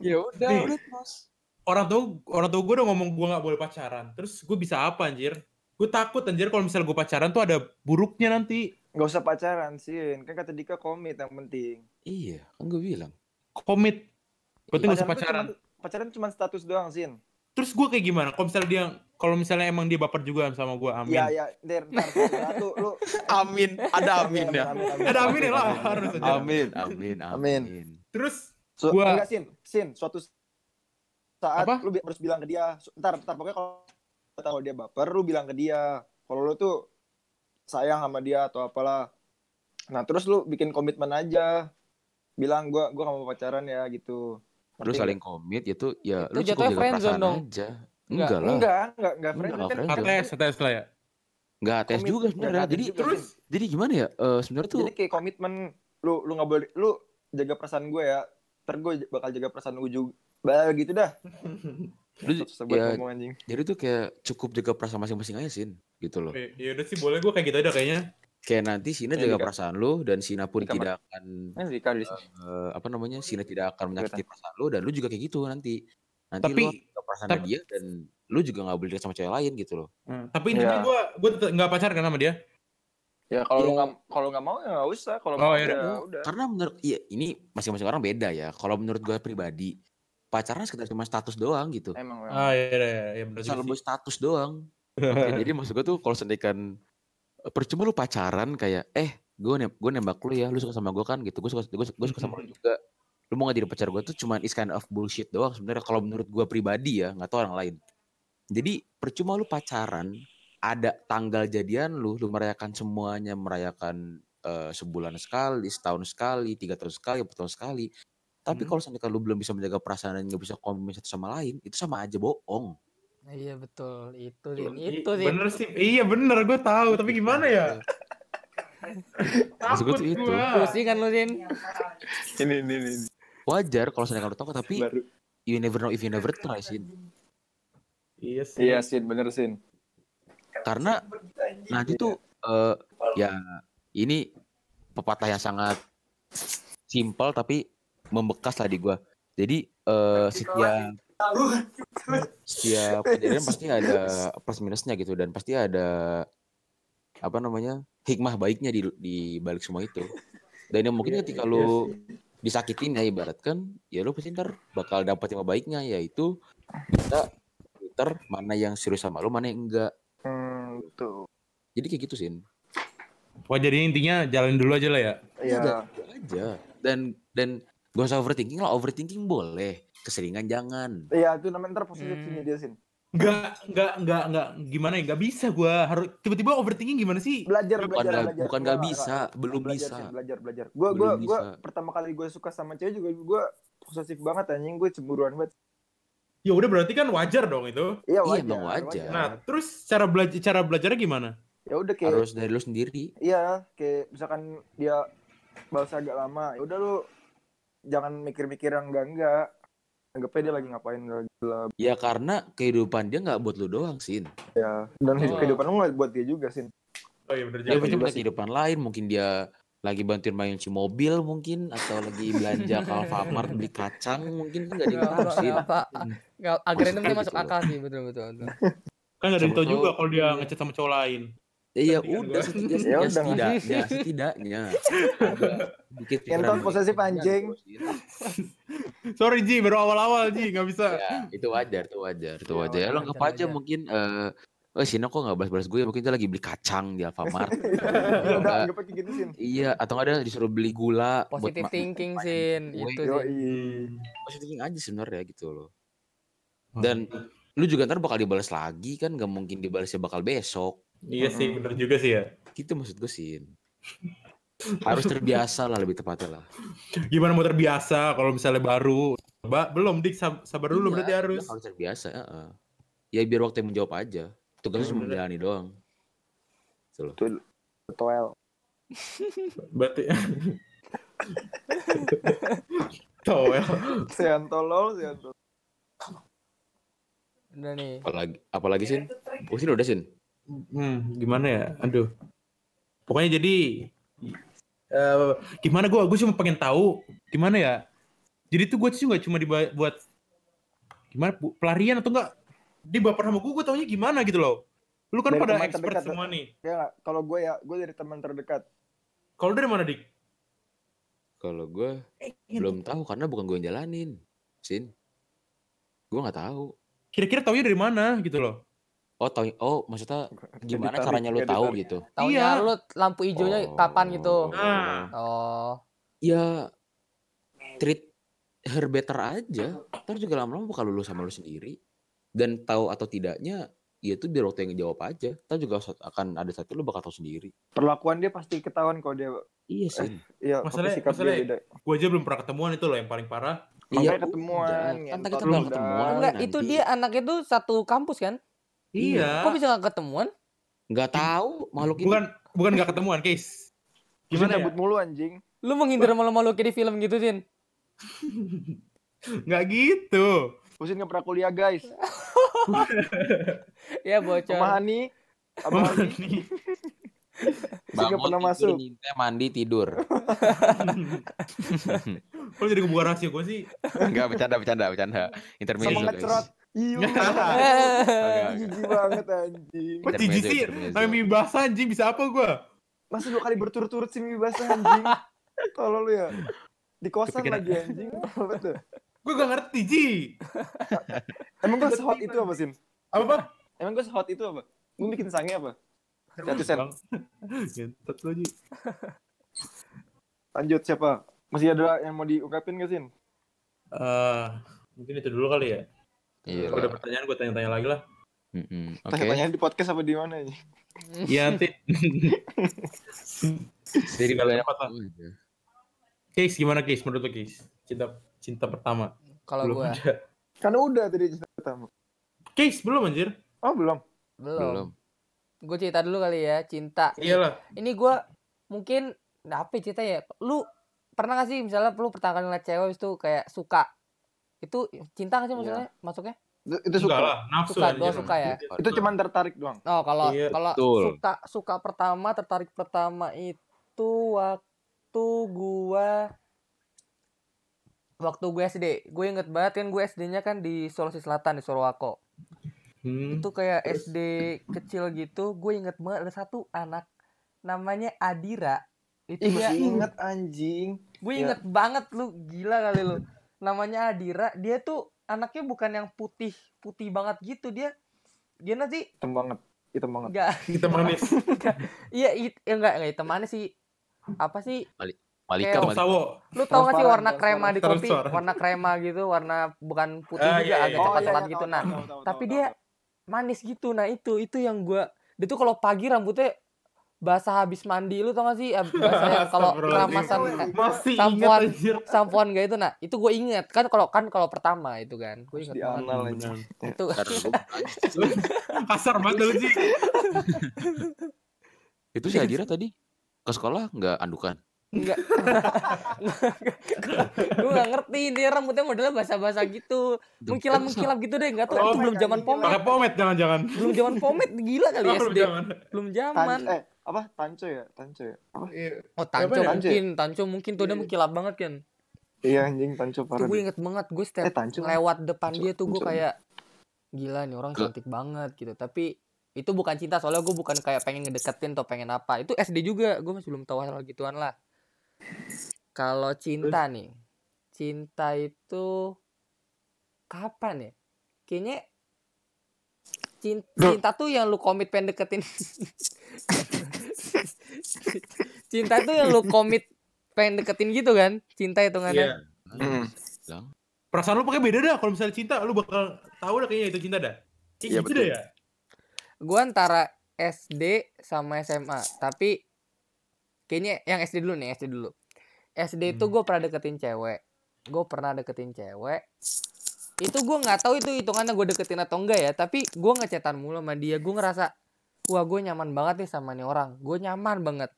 Ya udah, Nih. udah terus. Orang tuh orang tuh gue udah ngomong gue nggak boleh pacaran. Terus gue bisa apa anjir? Gue takut anjir kalau misalnya gue pacaran tuh ada buruknya nanti. Gak usah pacaran Sin. Kan kata Dika komit yang penting. Iya, kan gue bilang. Komit. Berarti nggak usah tuh pacaran. Cuman, pacaran cuma status doang Sin. Terus gue kayak gimana kalau misalnya dia kalau misalnya emang dia baper juga sama gue amin Iya, iya, Der, ntar, ntar, lu, lu, Amin, ada amin ya. ada amin ya lah harus aja Amin, amin, Amin. amin. terus Gua- enggak, Sin, Sin, suatu saat Apa? lu harus bilang ke dia, ntar, ntar, pokoknya kalau tahu dia baper, lu bilang ke dia, kalau lu tuh sayang sama dia atau apalah. Nah, terus lu bikin komitmen aja, bilang gua gua gak mau pacaran ya gitu. Lu saling komit itu ya Itu lu cukup jaga friendzone perasaan dong. aja. Enggak, Enggak lah. Enggak, enggak, enggak Enggak, friend enggak kan. friend. ATS ATS lah ya Enggak tes juga sebenarnya. enggak Jadi juga, terus jadi gimana ya? Eh sebenarnya tuh Jadi kayak komitmen lu lu nggak boleh lu jaga perasaan gue ya. Ntar gue bakal jaga perasaan lu juga. Bah, gitu dah. lu ya jadi tuh kayak cukup jaga perasaan masing-masing aja sih gitu loh. ya udah sih boleh gue kayak gitu aja kayaknya Kayak nanti Sina Ya, jaga Dika. perasaan lu dan Sina pun Di kamar. tidak akan Ini Rika di sini. eh, apa namanya? Sina tidak akan menyakiti perasaan lu dan lu juga kayak gitu nanti. Nanti Tapi- lu jaga perasaan tapi- dia dan lu juga nggak boleh sama cewek lain gitu loh. tapi intinya Iya. gue gue tetap nggak pacaran kan sama dia Ya kalau lu Iya. nggak kalau nggak mau ya nggak usah. Kalau Oh, mau iya, ya iya. udah. Karena menurut iya ini masing-masing orang beda ya. Kalau menurut gue pribadi pacaran sekedar cuma status doang gitu. Emang. emang. ah iya iya iya benar status doang. Oke, jadi maksud gue tuh kalau seandainya percuma lu pacaran kayak eh gue nem gue nembak lu ya lu suka sama gue kan? Gitu gue suka gue, gue suka sama lu juga. Lu mau gak jadi pacar gue tuh cuman is kind of bullshit doang sebenarnya kalau menurut gue pribadi ya nggak tahu orang lain. Jadi percuma lu pacaran ada tanggal jadian lu lu merayakan semuanya merayakan eh, sebulan sekali setahun sekali tiga tahun sekali empat tahun sekali. Tapi Hmm. kalau seandainya lu belum bisa menjaga perasaan dan nggak bisa komitmen satu sama lain itu sama aja bohong Iya betul. Itu Sin. I- Itu Sin. bener sih iya bener gue tahu tapi gimana ya Maksud gue takut tuh itu. gue Pusing kan lu Sin? Ini ini ini. wajar kalau seandainya lu tahu tapi Baru. you never know if you never try sih iya sih Iya Sin, bener Sin. karena nanti tuh eh ya ini pepatah yang sangat simpel tapi membekas lah di gua jadi eh setiap setiap kejadian pasti ada plus minusnya gitu dan pasti ada apa namanya hikmah baiknya di di balik semua itu. Dan yang mungkin ketika lu disakitin ya ibaratkan ya lu pasti ntar bakal dapat yang baiknya yaitu bisa filter mana yang serius sama lu mana yang enggak. Hmm, jadi kayak gitu sih wah jadi intinya jalan dulu aja lah ya. Iya. Itu aja. Dan dan gak usah overthinking lah overthinking boleh keseringan jangan Iya, itu namanya ntar positif Hmm. sini dia Sin. Nggak, nggak, nggak, nggak, gimana ya? Nggak bisa gue harus tiba-tiba overthinking gimana sih? Belajar, bukan belajar, belajar. bukan Enggak, nggak enggak, bisa belum belajar, bisa Sin, belajar, belajar. Gue Belum gue gue bisa. pertama kali gue suka sama cewek juga gue posesif banget anjing, gue cemburuan banget. Ya udah berarti kan wajar dong itu. Iya Iya, wajar. emang wajar. Nah, terus cara belajar cara belajarnya gimana? ya udah kayak harus dari lu sendiri iya kayak misalkan dia balas agak lama ya udah lu jangan mikir-mikir yang enggak enggak anggapnya dia lagi ngapain lagi bla ya karena kehidupan dia nggak buat lu doang sih ya dan Oh. kehidupan lu nggak buat dia juga sih Oh iya bener dia juga. juga punya kehidupan lain mungkin dia lagi bantuin main cuci mobil mungkin atau lagi belanja ke Alfamart beli kacang mungkin kan yang tahu sih apa nggak algoritma Maksudnya masuk akal sih betul betul. betul. Kan nggak ada yang tahu juga kalau dia Iya. ngechat sama cowok lain. Ya, ya Tapi kan udah setidaknya, Ya udah, setidaknya, setidaknya ada dikit Kenton posesif anjing. Sorry Ji, baru awal-awal Ji, nggak bisa. Ya, itu wajar, itu wajar, itu Ya, wajar. Ya, wajar, aja mungkin eh oh Sina kok nggak balas-balas gue mungkin dia lagi beli kacang di Alfamart. Ya udah kayak gitu sih iya atau nggak ada disuruh beli gula buat Positive thinking sin. itu sih. positive thinking aja sebenarnya gitu loh. Dan lu juga ntar bakal dibalas lagi kan? Nggak mungkin dibalasnya bakal besok Iya sih, bener juga sih ya. gitu maksud gue sih harus terbiasa lah lebih tepatnya lah Gimana mau terbiasa kalau misalnya baru? Ba belum dik sab- sabar dulu Iya, berarti iya, harus. harus terbiasa ya, ya biar waktu yang menjawab aja tugasnya cuma Hmm, bener. menjalani doang Gitu loh. toel Berarti Towel. sean tolol sean tolol Udah nih. apalagi apalagi sih oh sih udah sih Hmm, gimana ya? Aduh. Pokoknya jadi eh gimana gua gua cuma pengen tahu gimana ya? Jadi tuh gue tuh nggak cuma dibuat gimana Bu? pelarian atau enggak? Dia baper sama gue, gue taunya gimana gitu loh. Lu kan Dari pada expert terdekat, semua nih. ya nggak kalau gue ya gue dari teman terdekat Kalau dari mana dik? kalau gue belum tahu karena bukan gue yang jalanin sin gue nggak tahu kira-kira taunya dari mana gitu loh. Oh, tahu oh maksudnya gimana ditarik, caranya lu tahu gitu? Taunya Iya. lu lampu hijaunya kapan gitu. Nah. Oh. Ya treat her better aja. Ntar juga lama-lama bakal lulus sama lu sendiri. Dan tahu atau tidaknya ya itu biar waktu yang jawab aja. Ntar juga akan ada satu lu bakal tahu sendiri. Perlakuan dia pasti ketahuan kalau dia Iya sih. Iya, Masalah- sikap masalah- dia beda. Gue aja belum pernah ketemuan itu loh yang paling parah. Iya, ketemuan. Kan kita lu bakal udah. ketemuan Enggak, itu dia anaknya tuh satu kampus kan? Iya. Kok bisa gak ketemuan? Nggak tahu makhluk itu. Bukan bukan nggak ketemuan, case. Gimana ya? mulu anjing. Lu menghindar malu-malu kayak di film gitu, Sin. Nggak gitu. Usin nggak pernah kuliah guys. Ya bocor. Sama Hani, Abang Hani. Usin nggak pernah tidur, masuk. nyintai, mandi, tidur. Kok jadi kebuka rahasia gue sih? Enggak bercanda, bercanda, bercanda. Intermezzo. Sama guys. Iya. Jijik banget anjing. Kok jijik Intermezzo, sih? intermezzo. Namanya mie basah anjing bisa apa gue? Masa dua kali berturut-turut sih mie basah anjing. Tolol lu ya. Di kosan Kepikiran. lagi anjing. Apa tuh? Gue gak ngerti, Ji. Emang gue sehot itu apa, Sin? Apa, Pak? Emang gue sehot itu apa? Bikin sange apa? Satu sen. Bang. Gentot lo, Ji. Lanjut siapa? Masih ada yang mau diungkapin gak, Sin? Eh, mungkin itu dulu kali ya. Iya. Kalau ada pertanyaan gue tanya-tanya lagi lah. Mm-mm, Oke. Tanya-tanya di podcast apa di mana ini? Iya, nanti. Dari Segala banyak tempat lah. Case gimana case menurut lo case? Cinta cinta pertama. Kalau ada. Kan udah tadi cerita pertama. Case belum anjir. Oh, belum. belum. Belum. Gue cerita dulu kali ya, cinta. Iyalah. Ini gua mungkin nah apa ya cerita ya? Lu pernah gak sih misalnya lu pertama kali ngeliat cewek itu kayak suka? Itu cinta gak sih maksudnya? Masuknya? Itu, itu Enggak suka. lah, nafsu Suka, doang suka ya? Itu cuman tertarik doang. Oh, kalau Iya, kalau betul. suka suka pertama, tertarik pertama itu waktu gua waktu gue SD. Gue inget banget kan gue SD-nya kan di Sulawesi Selatan di Sorowako. Hmm. Itu kayak SD kecil gitu. Gue inget banget ada satu anak namanya Adira. Itu Ih, dia masih inget anjing. gue Ya. inget banget lu gila kali lu namanya Adira dia tuh anaknya bukan yang putih putih banget gitu dia dia nanti Hitam banget. Hitam banget. enggak Kita manis. iya it, ya enggak enggak temannya sih apa sih Malika, Kayak- Top Malika. sawo. lu tau gak sih warna krema di kopi warna krema gitu warna bukan putih Ah, juga iya, agak iya. coklat coklat iya, gitu tahu, nah tahu, tahu, tapi tahu, dia tahu. manis gitu nah itu itu yang gua dia tuh kalau pagi rambutnya basah habis mandi lu tau gak sih basah yang kalau keramasan anjir. sampoan gak itu nah itu gue inget kan kalau kan kalau pertama itu kan gue inget banget itu. Kasar banget lu sih. Itu si Adira tadi ke sekolah nggak andukan? Enggak gue gak ngerti dia rambutnya modelnya basah-basah gitu mengkilap mengkilap gitu deh nggak tahu Oh, itu belum zaman pomade Pakai pomade jangan-jangan. belum zaman pomade gila kali Oh, ya belum SD zaman. belum Tan zaman eh apa? Tanco ya? Tanco ya? Apa? Iya. oh tanco ya? mungkin tanco mungkin tuh dia Iya. mengkilap banget kan Iya anjing Tanco parah. gue inget banget gue Eh setiap Tanco. lewat depan Tanco, dia tuh gue kayak gila nih orang cantik banget gitu tapi itu bukan cinta soalnya gue bukan kayak pengen ngedeketin atau pengen apa itu SD juga gue masih belum tahu hal gituan lah kalau cinta nih cinta itu kapan ya kayaknya cinta, cinta tuh yang lu komit pengen deketin cinta tuh yang lu komit pengen deketin gitu kan cinta Iya. hitungannya Mm. Bilang, Perasaan lu pakai beda dah kalau misalnya cinta, lu bakal tahu dah kayaknya itu cinta dah. Kayak Iya, gitu betul. dah ya. gue antara SD sama SMA tapi kayaknya yang SD dulu nih SD dulu SD itu Hmm. gue pernah deketin cewek gue pernah deketin cewek itu gue nggak tahu itu hitungannya gue deketin atau enggak ya tapi gue ngecetan mulu sama dia gue ngerasa wah gue nyaman banget nih sama nih orang gue nyaman banget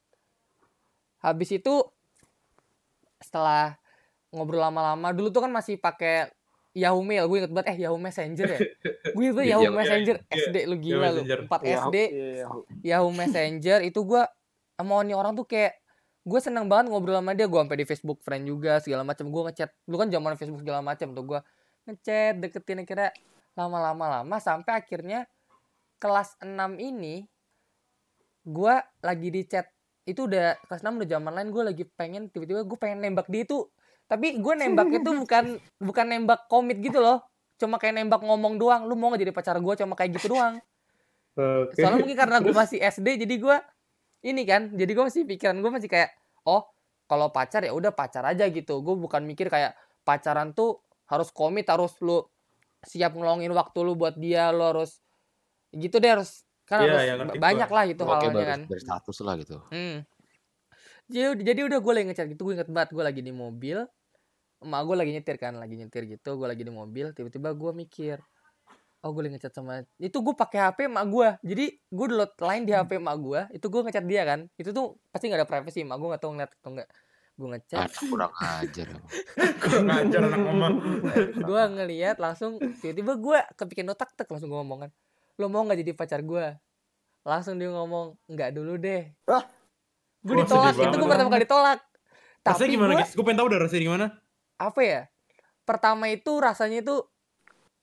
habis itu setelah ngobrol lama-lama dulu tuh kan masih pakai Yahoo Mail gue inget banget eh Yahoo Messenger ya gue itu Iya, Yahoo iya, Messenger iya. SD lu gila lu Messenger. 4 Iya, SD. Yahoo Messenger itu gua sama orang tuh kayak gue seneng banget ngobrol sama dia gue sampai di Facebook friend juga segala macam gue ngechat lu kan zaman Facebook segala macam tuh gue ngechat deketin akhirnya lama-lama lama sampai akhirnya kelas 6 ini gue lagi di chat itu udah kelas 6 udah zaman lain gue lagi pengen tiba-tiba gue pengen nembak dia itu tapi gue nembak itu bukan bukan nembak komit gitu loh cuma kayak nembak ngomong doang lu mau gak jadi pacar gue cuma kayak gitu doang Oke. soalnya mungkin karena gue masih SD jadi gue ini kan jadi gue masih pikiran gue masih kayak oh kalau pacar ya udah pacar aja gitu gue bukan mikir kayak pacaran tuh harus komit harus lu siap ngeluangin waktu lu buat dia lu harus gitu deh harus kan Iya, harus ya, banyak lah gitu halnya kan dari status lah gitu. Hmm. Jadi, jadi udah gue lagi ngecat gitu, gue inget banget gue lagi di mobil, emak gue lagi nyetir kan, lagi nyetir gitu, gue lagi di mobil, tiba-tiba gue mikir, oh gue lagi ngecat sama, itu gue pakai HP emak gue, jadi gue download line di HP emak gue, itu gue ngecat dia kan, itu tuh pasti nggak ada privacy, emak gue nggak tahu ngeliat atau enggak, gue ngechat, Anak kurang ajar. Kurang ngajar anak mama. gue ngeliat langsung, tiba-tiba gue kepikiran otak tek langsung gue ngomong kan, lo mau nggak jadi pacar gue? Langsung dia ngomong, nggak dulu deh. Wah. Gue ditolak, itu gue pertama kali ditolak. Rasanya gimana, gua- guys? Gue pengen tahu dah rasanya gimana. apa ya pertama itu rasanya itu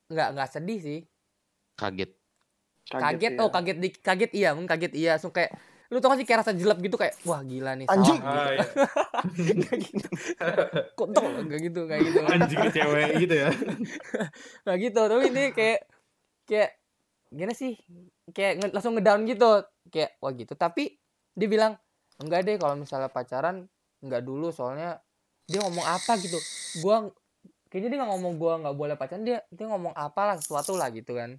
nggak nggak sedih sih Kaget. kaget, ya. oh kaget di kaget iya mungkin kaget iya langsung kayak lu tau gak sih kayak rasa jelek gitu kayak wah gila nih Anjing. salah Ah, iya. Nggak gitu kok tol nggak gitu nggak gitu Anjing cewek gitu ya. nggak gitu tapi ini kayak kayak gimana sih kayak nge- langsung ngedown gitu kayak wah gitu tapi dia bilang enggak deh kalau misalnya pacaran enggak dulu soalnya dia ngomong apa gitu gua kayaknya dia nggak ngomong gua nggak boleh pacaran dia dia ngomong apa lah sesuatu lah gitu kan.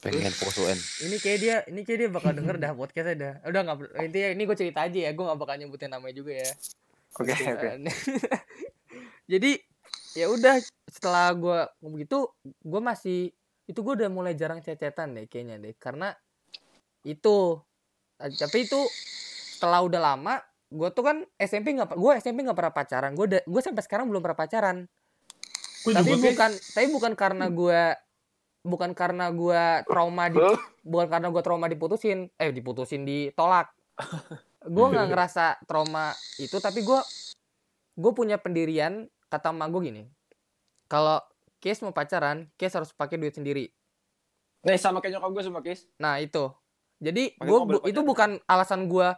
Pengen UN. ini kayak dia ini kayak dia bakal denger dah podcastnya dah. Udah nggak intinya ini gue cerita aja ya gue nggak bakal nyebutin namanya juga ya. Oke, oke. jadi ya udah setelah gue begitu gue masih itu gue udah mulai jarang cecetan deh kayaknya deh karena itu Eh, tapi itu setelah udah lama gue tuh kan SMP nggak gue SMP nggak pernah pacaran. Gue gue sampai sekarang belum pernah pacaran Gue tapi juga, bukan tapi bukan karena gue bukan karena gue trauma di bukan karena gue trauma diputusin eh diputusin ditolak. Gue nggak ngerasa trauma itu tapi gue gue punya pendirian kata emak gue gini kalau Kes mau pacaran Kes harus pakai duit sendiri. Nih sama kayak nyokap gue sama Kis. nah itu. Jadi gua bu- itu bukan alasan gue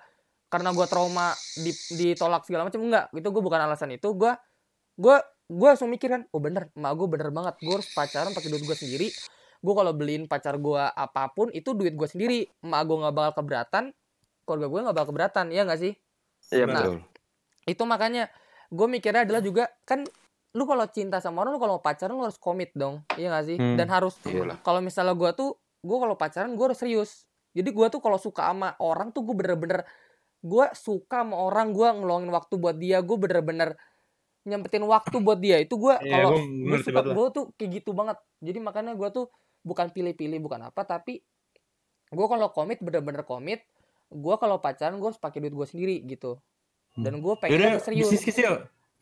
karena gue trauma di, ditolak segala macam enggak. Itu gue bukan alasan itu. Gue gue gue langsung mikir kan oh bener emak gue bener banget. Gue harus pacaran pakai duit gue sendiri. Gue kalau beliin pacar gue apa pun itu duit gue sendiri. Emak gue nggak bakal keberatan keluarga gue nggak bakal keberatan. Ya nggak sih? Iya Nah, betul. Itu makanya gue mikirnya adalah juga kan lu kalau cinta sama orang lu kalau mau pacaran lu harus komit dong. Iya gak sih? Hmm. dan harus Iyalah. kalau misalnya gue tuh gue kalau pacaran gue harus serius. Jadi gue tuh kalau suka sama orang tuh gue bener-bener gue suka sama orang gue ngeluangin waktu buat dia gue bener-bener nyempetin waktu buat dia itu gue Iya, kalau gua gue suka gue tuh kayak gitu banget jadi makanya gue tuh bukan pilih-pilih bukan apa tapi gue kalau komit bener-bener komit gue kalau pacaran gue harus pakai duit gue sendiri gitu dan gue pengen Yaudah, serius bisnis yuk.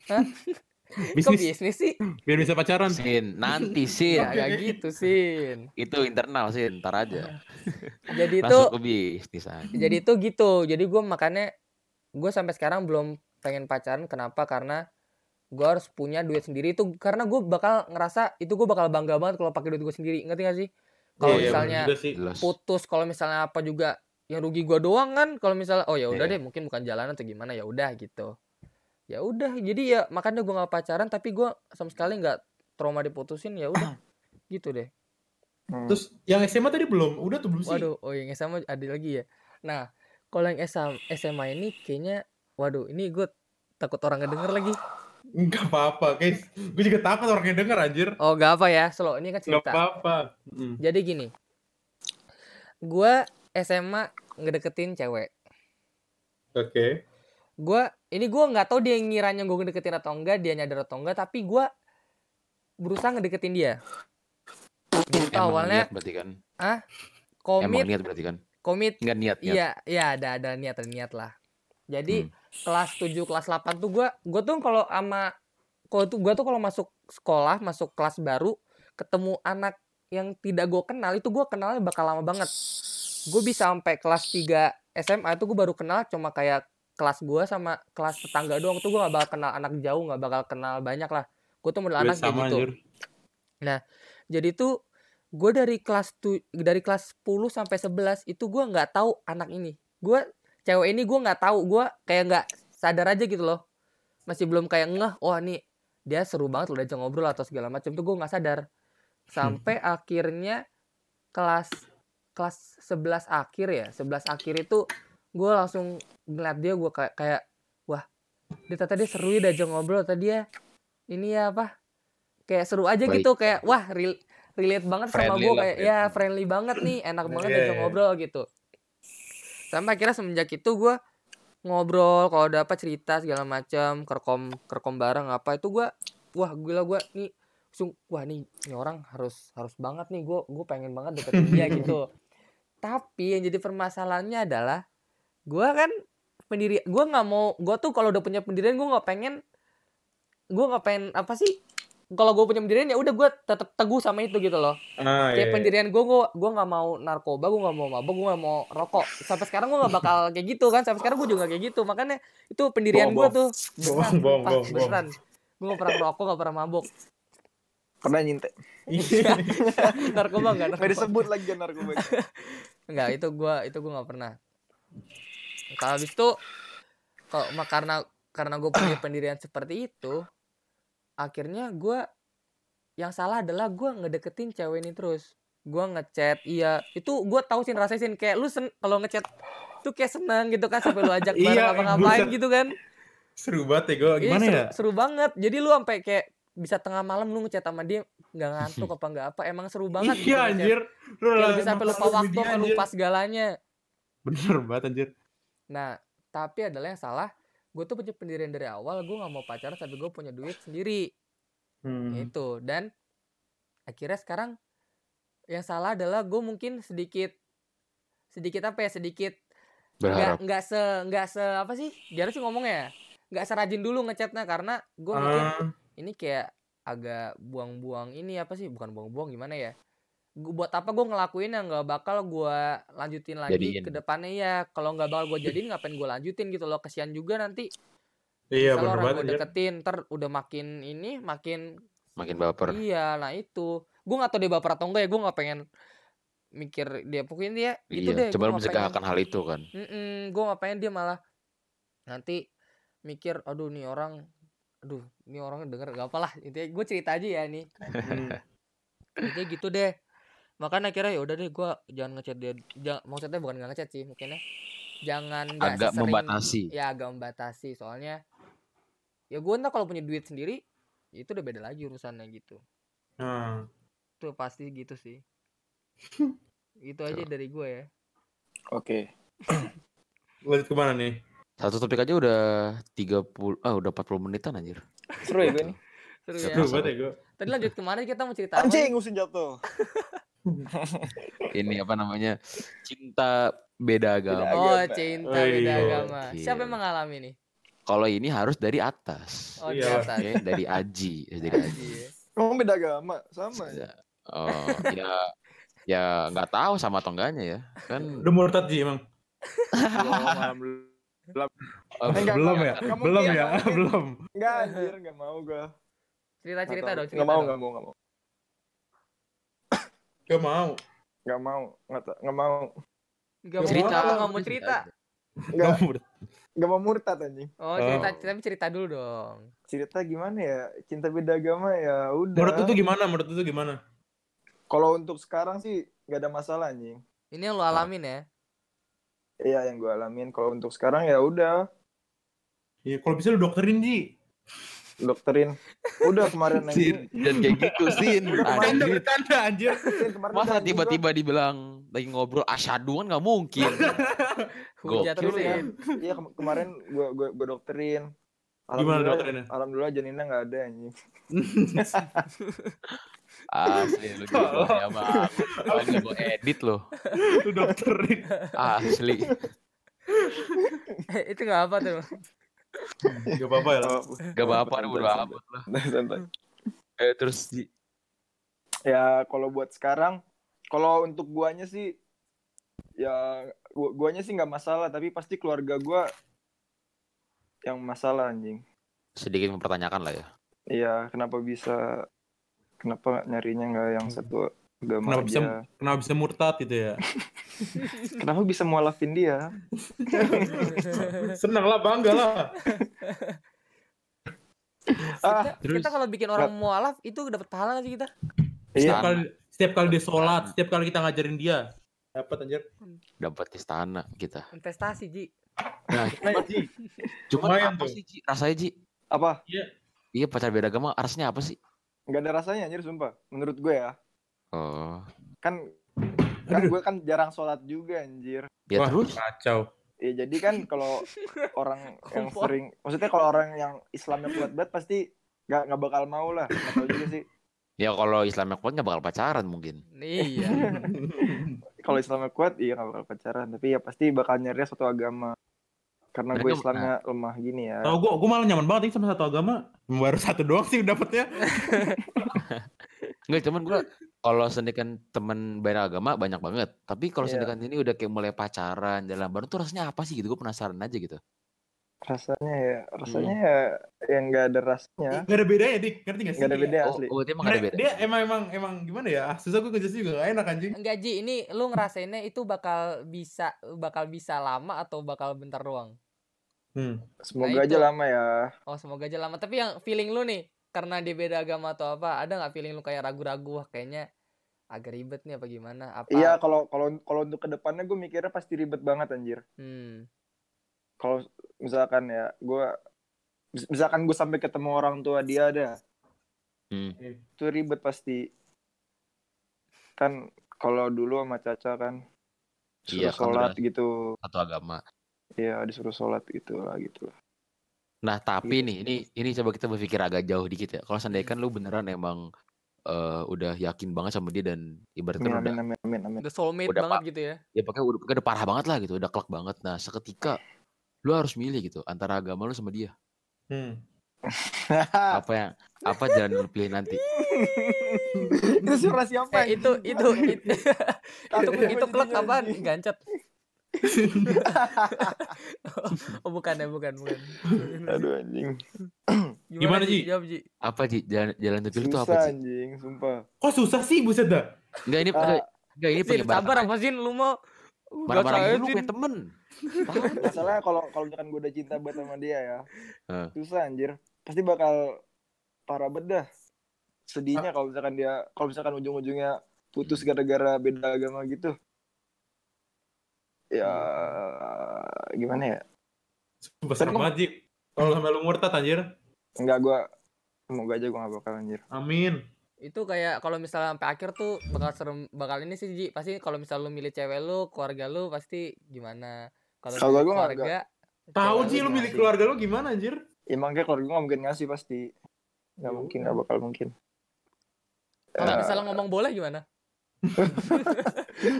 Hah? Kok bisnis, bisnis sih? biar bisa pacaran. Sin, nanti Sin. Ya gak gitu Sin. Itu internal Sin, ntar aja. Jadi itu bisnis aja. jadi itu gitu. Jadi gue makanya gue sampai sekarang belum pengen pacaran. Kenapa? Karena gue harus punya duit sendiri itu karena gue bakal ngerasa itu gue bakal bangga banget kalau pakai duit gue sendiri. Ngerti gak sih? Kalau Iya, iya, misalnya sih. Putus, kalau misalnya apa juga yang rugi gue doang kan. Kalau misalnya oh ya udah Iya. deh mungkin bukan jalan atau gimana ya udah gitu. Ya udah jadi ya makanya gue nggak pacaran tapi gue sama sekali nggak trauma diputusin ya udah gitu deh. Hmm. Terus yang SMA tadi belum? Udah tuh belum sih? Waduh, oh yang SMA ada lagi ya. Nah, kalau yang SMA, SMA ini kayaknya, waduh, ini gue takut orang ngedenger lagi. Enggak apa-apa, guys. Gue juga takut orang yang denger anjir. Oh, gak apa ya, slow. Ini kan Enggak cerita. apa-apa. Mm. Jadi gini, gue SMA ngedeketin cewek. Oke. Gue, ini gue nggak tahu dia ngiranya gue ngedeketin atau enggak, dia nyadar atau enggak, tapi gue berusaha ngedeketin dia. Gitu, Emang awalnya niat berarti kan? Emang komit, niat berarti kan? komit, Enggak niat, niat. iya, iya ada ada niat ada niat lah. Jadi Hmm. kelas 7 kelas 8 tuh gua gua tuh kalau sama kalau tuh gua tuh kalau masuk sekolah, masuk kelas baru, ketemu anak yang tidak gue kenal itu gua kenalnya bakal lama banget. Gue bisa sampai kelas 3 SMA itu gue baru kenal cuma kayak kelas gua sama kelas tetangga doang tuh gua gak bakal kenal anak jauh nggak bakal kenal banyak lah gue tuh model Gue anak kayak gitu anjir. jadi tuh gue dari kelas tu dari kelas 10 sampai 11 itu gue nggak tahu anak ini gue cewek ini gue nggak tahu gue kayak nggak sadar aja gitu loh. Masih belum kayak ngeh wah nih dia seru banget loh diajak ngobrol atau segala macam tuh gue nggak sadar. Sampai akhirnya kelas kelas 11 akhir ya 11 akhir itu gue langsung ngeliat dia gue kayak kayak wah dia ternyata dia seru ya diajak ngobrol tadi ya ini ya apa kayak seru aja Baik. gitu kayak wah real, relate banget sama Friendly gue lah, kayak ya. friendly banget nih enak banget Iya, diajak iya. ngobrol gitu sampai akhirnya semenjak itu gue ngobrol kalau ada apa cerita segala macam kerkom kerkom bareng apa itu gue wah gila gue nih sung wah nih, nih orang harus harus banget nih gue gue pengen banget deketin dia gitu. Tapi yang jadi permasalahannya adalah gue kan pendiri gue nggak mau gue tuh kalau udah punya pendirian gue nggak pengen gue nggak pengen apa sih kalau gue punya pendirian ya udah gue tetap teguh sama itu gitu loh Ah, kayak iya. pendirian gue gue gue nggak mau narkoba gue nggak mau mabok gue nggak mau rokok sampai sekarang gue nggak bakal kayak gitu kan sampai sekarang gue juga nggak kayak gitu makanya itu pendirian gue tuh Bohong, bohong, bohong, beneran gue nggak pernah rokok nggak pernah mabok Pernah nyintek. Iya. narkoba nggak Nggak disebut lagi kan narkoba. Enggak, itu gua itu gua nggak pernah. Kalau habis itu kalau ma- karena karena gue punya pendirian seperti itu, akhirnya gua yang salah adalah gua ngedeketin cewek ini terus. Gua ngechat, iya, itu gua tahu sih rasanya Sin. kayak lu sen kalau ngechat tuh kayak seneng gitu kan sampai lu ajak bareng Iya, apa-ngapain buset. gitu kan. Seru banget ya gue. Iya, Gimana seru, ya? seru banget. Jadi lu sampai kayak bisa tengah malam lu ngechat sama dia nggak ngantuk apa nggak apa emang seru banget gitu Iya ngechat. anjir. Lu bisa sampai lupa waktu apa lupa segalanya Bener banget anjir. Nah, tapi adalah yang salah, gue tuh punya pendirian dari awal, gue nggak mau pacaran sampai gue punya duit sendiri, Hmm. itu. Dan akhirnya sekarang yang salah adalah gue mungkin sedikit, sedikit apa ya, sedikit nggak nggak se nggak se apa sih, gimana sih ngomongnya ya, nggak serajin dulu ngechatnya karena gue mikir Ah, ini kayak agak buang-buang ini apa sih, bukan buang-buang gimana ya. Gua, buat apa gue ngelakuin yang nggak bakal gue lanjutin lagi Jadiin. ke depannya ya kalau nggak bakal gue jadiin ngapain gue lanjutin gitu loh kesian juga nanti iya bener orang banget gue deketin ntar udah makin ini makin Makin baper. iya nah itu gue nggak tahu dia baper atau enggak ya gue nggak pengen mikir dia pokoknya dia gitu Iya, deh coba gue nggak pengen mencegahkan hal itu kan. gue nggak pengen dia malah nanti mikir aduh nih orang aduh ini orang denger gak apa lah intinya gue cerita aja ya nih Hmm. intinya gitu deh makanya akhirnya ya udah deh gue jangan ngechat dia jangan maksudnya bukan nggak ngechat sih mungkinnya jangan Agak sesering- membatasi. ya agak membatasi soalnya ya gue ntar kalau punya duit sendiri ya itu udah beda lagi urusannya gitu Nah, itu pasti gitu sih itu aja dari gue ya Oke. lanjut ke mana nih? Satu topik aja udah 30 ah udah 40 menitan anjir. Seru ya gue nih. seru ya Seru banget ya gue. tadi lanjut ke mana kita mau cerita Anjing usin jatuh. Ini apa namanya? Cinta beda agama. Beda oh cinta Oh, beda iya. agama siapa Gokil. yang mengalami nih Kalau ini harus dari atas. oh di Iya. atas Oke, dari Aji, Eh, dari Aji. Iya. Emang beda agama sama ya. Oh, ya ya nggak tahu sama atau enggaknya ya. Kan Udah murtad sih emang. Belum, belum. oh, Enggak, belum enggak, ya? belum ya? belum. Enggak anjir, enggak mau gue. cerita cerita dong cerita Enggak mau, enggak mau, enggak mau. Gak mau. Enggak mau, enggak enggak mau. Nggak mau cerita apa, nggak mau cerita Enggak Gak mau. enggak mau murtad anjing. oh cerita Oh. tapi cerita dulu dong Cerita gimana ya? Cinta beda agama ya udah. Menurut tuh gimana? Menurut tuh gimana? Kalau untuk sekarang sih enggak ada masalah anjing. ini yang lo alamin ya Iya yang gue alamin. Kalau untuk sekarang ya udah Iya, kalau bisa lu dokterin Ji. Dokterin. Udah kemarin Sin, dan kayak gitu Sin. Bercanda, Anjir. bercanda anjir. Masa tiba-tiba dibilang lagi ngobrol asyadu kan nggak mungkin. Gokil ya. ya Iya kem- kemarin gue gue gue dokterin. Gimana Alhamdulillah- dokterinnya? Alhamdulillah janinnya nggak ada anjing. Asli lu gila ya banget. Lagi gue edit loh. Lu dokterin. Asli. itu nggak apa tuh Gak apa-apa ya. lah. Gak apa-apa santai, udah santai, amat lah. santai. Eh, terus di Ya kalau buat sekarang, kalau untuk guanya sih, ya gua, guanya sih nggak masalah, tapi pasti keluarga gua yang masalah anjing. sedikit mempertanyakan lah ya. Iya, kenapa bisa, kenapa nyarinya nggak yang satu agama Kenapa bisa aja? kenapa bisa murtad gitu ya? Kenapa bisa mualafin dia? Senang lah, bangga lah. Ah, kita, kita kalau bikin orang mualaf itu dapat pahala nggak sih kita Setiap Istana. kali setiap kali dia sholat, setiap kali kita ngajarin dia. Dapat anjir. dapat istana kita. Investasi Ji. Nah, Lumayan, Ji. Lumayan apa tuh. sih Ji? Rasanya Ji? Apa? Iya pacar beda agama rasanya apa sih? Nggak ada rasanya anjir sumpah. Menurut gue ya. Oh, Kan kan gue kan jarang sholat juga anjir. ya Wah, terus? Kacau. Ya jadi kan kalau orang yang sering, maksudnya kalau orang yang Islamnya kuat banget pasti nggak nggak bakal mau lah. Tahu juga sih. Ya kalau Islamnya kuat nggak bakal pacaran mungkin. Iya. Kalau Islamnya kuat iya nggak bakal pacaran. Tapi ya pasti bakal nyari suatu agama. Karena gue Islamnya lemah gini ya. Tahu gua gua malah nyaman banget nih sama satu agama. Baru satu doang sih dapetnya. Enggak, cuman gua kalau sendikan teman beda agama banyak banget. Tapi kalau Iya. sendikan ini udah kayak mulai pacaran, jalan bareng tuh rasanya apa sih gitu? Gue penasaran aja gitu. Rasanya ya, rasanya ya yang nggak ada rasanya. Gak ada bedanya, Dik. Ngerti gak sih? Nggak ada beda Oh, asli. oh berarti emang gak ada Dia, beda. dia emang emang emang gimana ya? Ah, Susah gue ngejelasin juga gak enak anjing. Enggak Ji, ini lu ngerasainnya itu bakal bisa bakal bisa lama atau bakal bentar doang? Hmm. Semoga Nah, aja itu. lama ya. Oh semoga aja lama. Tapi yang feeling lu nih karena dia beda agama atau apa, ada nggak feeling lu kayak ragu-ragu wah kayaknya agak ribet nih apa gimana? Apa? Iya, kalau kalau kalau untuk ke depannya gue mikirnya pasti ribet banget anjir. Hmm. Kalau misalkan ya gue misalkan gue sampai ketemu orang tua dia ada, Hmm. itu ribet pasti. Kan kalau dulu sama Caca kan Iya, suruh kan sholat udah- gitu. Satu agama. Iya, disuruh sholat gitu lah gitu lah. Nah, tapi Gitu. nih, ini ini coba kita berpikir agak jauh dikit ya. Kalau seandainya kan lu beneran emang eh, udah yakin banget sama dia dan ibaratnya Amin, udah amin, amin, amin. The soulmate Udah, banget gitu ya. ya pokoknya udah, udah parah banget lah gitu, udah klak banget. Nah, seketika lu harus milih gitu antara agama lu sama dia. Hmm. Apa yang apa jalan lu pilih nanti? itu suara siapa? Eh, itu itu itu itu, itu jadinya, apaan? Gancet. oh bukan ya bukan bukan. Aduh anjing. Gimana, Ji? Jawab Ji. Apa Ji? Jalan jalan yang lu pilih itu apa Susah Ji? anjing, sumpah. Kok susah sih buset dah? Enggak ini Ah, enggak, enggak ini penyebaran. sabar apa Sin lu mau Marah-marah Sin. punya temen. Masalahnya kalau kalau misalkan gue udah cinta banget sama dia ya, Heeh. susah anjir. Pasti bakal parah bedah. Sedihnya kalau misalkan dia, kalau misalkan ujung-ujungnya putus gara-gara beda agama gitu. Ya gimana ya? Sumpah serem banget, Ji. Kalau sampai lu murtad anjir. Enggak gue, semoga aja gue gak bakal anjir. Amin. itu kayak kalau misalnya sampai akhir tuh bakal serem bakal ini sih Ji pasti kalau misalnya lu milih cewek lu keluarga lu pasti gimana kalau milih gua nggak- keluarga Tahu Ji lu sih? keluarga lu gimana anjir? Ya makanya keluarga gue gak mungkin ngasih pasti. Gak mungkin, gak bakal mungkin. kalau Eh, misalnya ngomong boleh gimana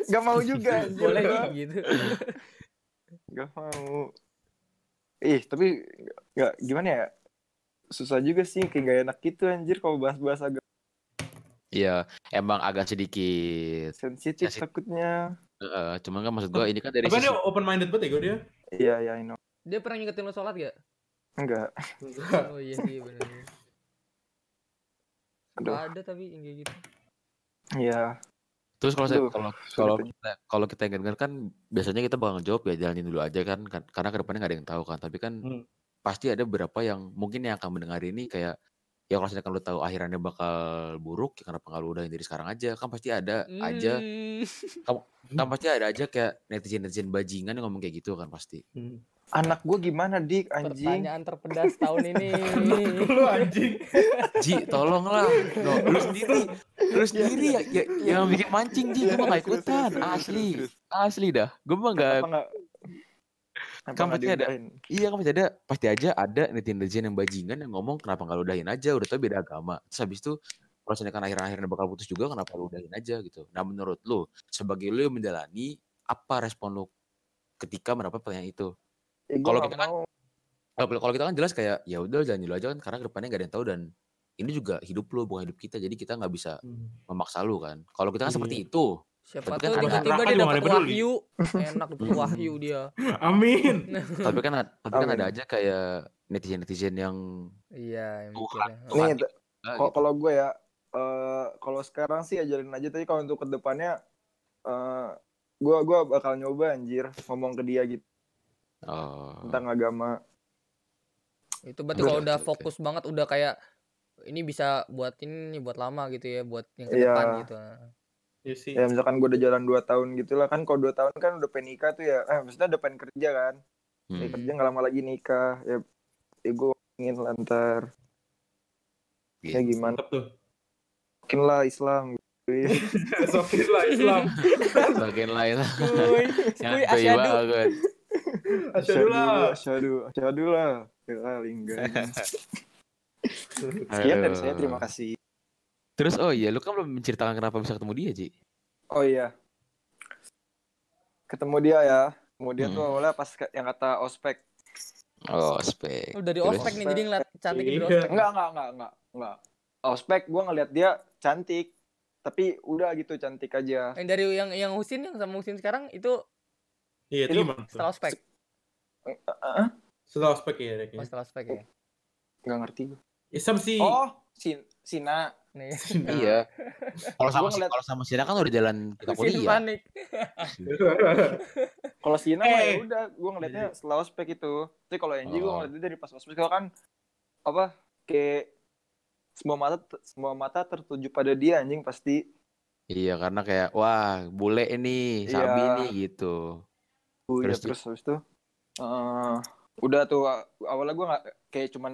Gak mau juga boleh gua. gitu Gak mau. Ih, tapi gak gimana ya? Susah juga sih, kayak gak enak gitu anjir kalau bahas-bahas agak Iya, emang agak sedikit. sensitif Sensitif. takutnya. eh, cuman kan maksud gua ini kan dari Tapi sisi dia open minded banget ya gue dia. Iya, iya, I know. dia pernah ngingetin lu sholat gak Enggak. oh iya sih bener Aduh. ada tapi yang kayak gitu Iya. Terus kalau saya kalau kalau kita kalau kita dengar kan biasanya kita bakal jawab ya jalanin dulu aja kan, kan karena ke depannya nggak ada yang tahu kan. Tapi kan Hmm. pasti ada beberapa yang mungkin yang akan mendengar ini kayak ya kalau misalkan lu tahu akhirannya bakal buruk, ya kenapa nggak lu udahin dari sekarang aja? Kan pasti ada aja, Hmm. kan pasti ada aja kayak netizen netizen bajingan yang ngomong kayak gitu kan pasti. Hmm. Anak gue gimana, Dik? Anjing. pertanyaan terpedas tahun ini lu anjing. Ji, tolonglah, no, lu sendiri, lu sendiri ya, ya yang bikin mancing Ji, gue Terus, ikutan, asli, asli dah, gue mah? Kenapa Kan pasti ada. Iya kan pasti ada pasti aja ada netizen yang bajingan yang ngomong kenapa nggak lu udahin aja udah tau beda agama. Terus habis itu kalau kan akhir-akhirnya bakal putus juga kenapa lu udahin aja gitu. Nah menurut lu sebagai lu yang menjalani apa respon lu ketika mendapat pertanyaan itu? Ya, Kalau kita kan- mau. Kalau kalau kita kan jelas kayak ya udah jalan dulu aja kan karena ke depannya gak ada yang tahu dan ini juga hidup lu bukan hidup kita jadi kita nggak bisa memaksa lu kan. Kalau kita kan Iya. seperti itu. siapa Tapi kan tuh ada- tiba-tiba dia dapat wahyu enak dapat wahyu dia Amin. tapi kan tapi kan ada aja kayak netizen-netizen yang iya yang Tuhan. mikirnya Nih, ah, kalau gitu. kalau gue ya, eh kalau sekarang sih ajarin aja. Tapi kalau untuk ke depannya, eh gue gua bakal nyoba anjir ngomong ke dia gitu Oh. tentang agama. itu berarti kalau udah fokus banget udah kayak ini bisa buat ini buat lama gitu ya buat yang ke Iya. depan gitu Iya sih. Ya misalkan gue udah jalan 2 tahun gitu lah kan kalau 2 tahun kan udah pengen nikah tuh ya. Eh maksudnya udah pengen kerja kan. Ya, Hmm. kerja nggak lama lagi nikah. Ya, ya gue ingin lantar. Ya Gitu. gimana? Mantap tuh. Mungkin lah Islam. gitu. Sokin lah Islam. Lain lah. kuy kuy Santuy asyadu banget. Asyhadu lah. Asyhadu, asyhadu lah. Ya, lingga. Sekian dari saya, terima kasih. Terus oh iya, lu kan belum menceritakan kenapa bisa ketemu dia, Ji. Oh iya. Ketemu dia ya. Kemudian tuh Hmm. awalnya pas yang kata ospek. Oh, spek. lu dari Terus? ospek nih jadi ngeliat cantik dari Iya. ospek Enggak, enggak, enggak, enggak, enggak. Ospek gue ngeliat dia cantik. Tapi udah gitu cantik aja. yang dari yang yang Husin yang sama Husin sekarang itu Iya, itu Itu gimana? tuh? setelah ospek Setelah ospek ya, Rek. oh, setelah ospek ya Enggak ngerti gue. Isam sih. Oh, Sin Sina. nih Iya. Kalau sama Gua ngeliat- kalau sama Sina kan udah jalan kita kuliah. panik Kalau Sina mah ya Eh. udah, gue ngeliatnya setelah ospek itu. Tapi kalau gue Oh. ngeliatnya dari pas ospek kalau kan apa kayak semua mata semua mata tertuju pada dia anjing pasti. Iya, karena kayak wah, bule ini, Iya. Sabi nih gitu. Oh, iya, Terus terus habis itu eh, udah tuh awalnya gue nggak kayak cuman